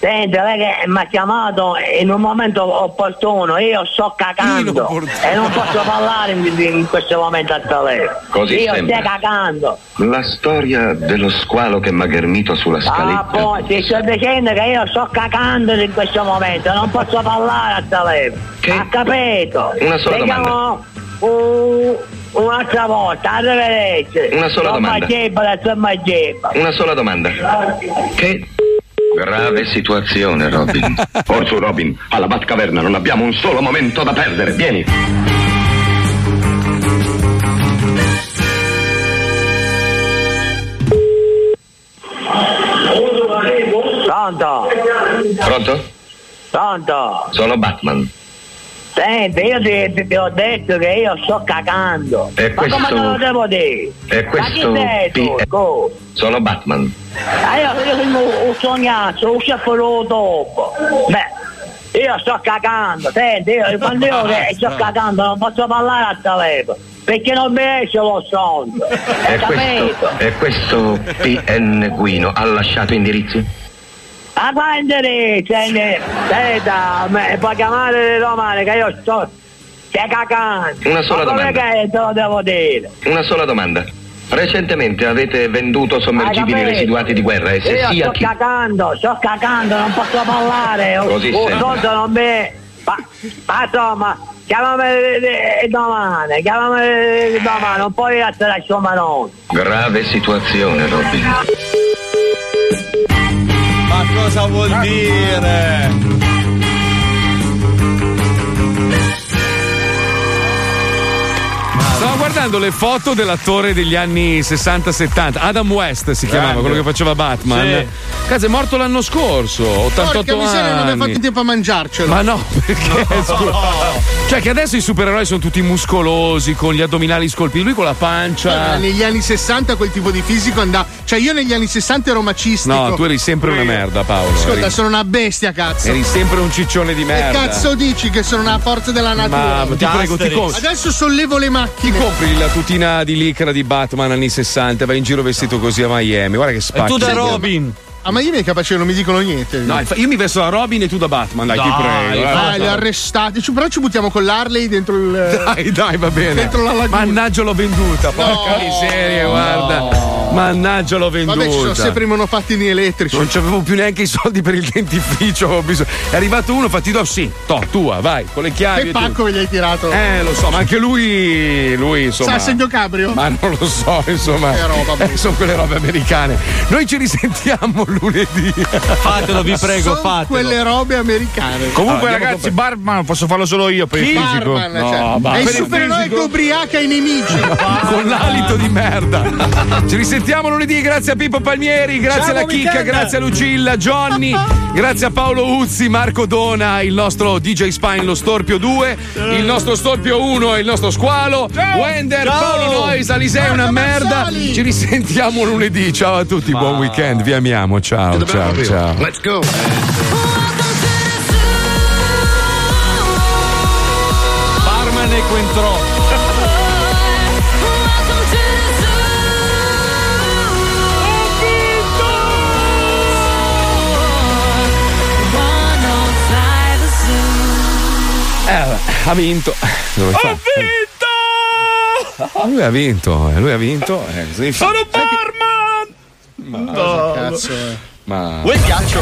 Senti, lei che mi ha chiamato in un momento opportuno, io sto cagando e non posso parlare in, in questo momento al telefono. Così io sembra. sto cagando. La storia dello squalo che m'ha ghermito sulla Ah, scaletta. poi ti sto dicendo che io sto cagando in questo momento, non posso parlare al telefono. Ha capito? Una sola Vediamo un- un'altra volta, arrivederci. Una sola Somma domanda. Gebba. Una sola domanda. Che grave situazione, Robin. Orso Robin, alla Batcaverna non abbiamo un solo momento da perdere. Vieni. Pronto? Pronto? Pronto? Sono Batman. Senti, io ti, ti ho detto che io sto cagando. E Ma come questo- te lo devo dire? E Ma questo chi sei tu? P- Scusa. Sono Batman. Ah, io, io sono un sognazzo, un sciappolo dopo. Beh, io sto cagando, senti, io, quando io sto cagando non posso parlare al telefono, perché non mi esce lo sonno. E questo, e questo PN Guino ha lasciato indirizzi? A eh, Senta, me- puoi chiamare domani che io sto... Stai cagando. Una sola domanda. che te lo devo dire? Una sola domanda. Recentemente avete venduto sommergibili residuati di guerra e se Io sì sto chi? cagando, sto cagando, non posso parlare. Così un sembra. non mi. Ma, ma insomma, chiamami domani, chiamami domani, non puoi essere a sua mano. Grave situazione, Robin. Ma cosa vuol dire? Guardando le foto dell'attore degli anni 60-70, Adam West si chiamava, Grande. quello che faceva Batman. Sì. Cazzo, è morto l'anno scorso, 88 Porca miseria, non anni. abbiamo fatto in tempo a mangiarcelo. Ma no, perché? scusa. Cioè, che adesso i supereroi sono tutti muscolosi, con gli addominali scolpiti, lui con la pancia. Guarda, negli anni 60 quel tipo di fisico andava. Cioè, io negli anni 60 ero macistico. No, tu eri sempre una merda, Paolo. Ascolta, eri, sono una bestia, cazzo. eri sempre un ciccione di Che merda. cazzo dici che sono una forza della natura? Ma- ma ti prego, ti compri. Adesso sollevo le macchine. Ti compri la tutina di licra di Batman anni 60, vai in giro vestito così a Miami. Guarda che spacchi. Robin. A Miami è capace non mi dicono niente. No, io mi vesto da Robin e tu da Batman, dai, ti Dai, prego. eh. dai, li ho arrestati. Ci- Però ci buttiamo con l'Harley dentro il. Dai, dai, va bene. Dentro la laguna. Mannaggia, l'ho venduta. Porca miseria, guarda. Mannaggia, l'ho venduta. Vabbè, ci sono sempre i monopattini elettrici. Non c'avevo più neanche i soldi per il dentifricio. avevo È arrivato uno, fa ti do sì, to, tua, vai, con le chiavi. Che e pacco che gli hai tirato? Eh, lo so, ma anche lui, lui insomma. Sa il segno cabrio? Ma non lo so, insomma. Che roba. Eh, sono quelle robe americane. Noi ci risentiamo lunedì. Fatelo, vi prego, Sono fatelo. quelle robe americane. Comunque, Ah, andiamo ragazzi, Barman posso farlo solo io per il Chi? fisico. Barman, No, cioè, è il per il supereroe che ubriaca i nemici. Con l'alito di merda. Ci risentiamo lunedì. Grazie a Pippo Palmieri, grazie Ciao, alla Chicca, weekend. grazie a Lucilla, Johnny, grazie a Paolo Uzzi, Marco Dona, il nostro DJ Spine, lo Storpio 2, il nostro Storpio 1 e il nostro Squalo, Wender, Ciao. Paolo Nois, Alisei è una merda. Ci risentiamo lunedì. Ciao a tutti, buon weekend, vi amiamo. Ciao, ciao, ciao. Let's go. Ha vinto. Dove Ho fa? vinto! Lui ha vinto, eh, lui ha vinto. eh? Sono Barman! Cosa cazzo è? Ma. Vuoi il ghiaccio?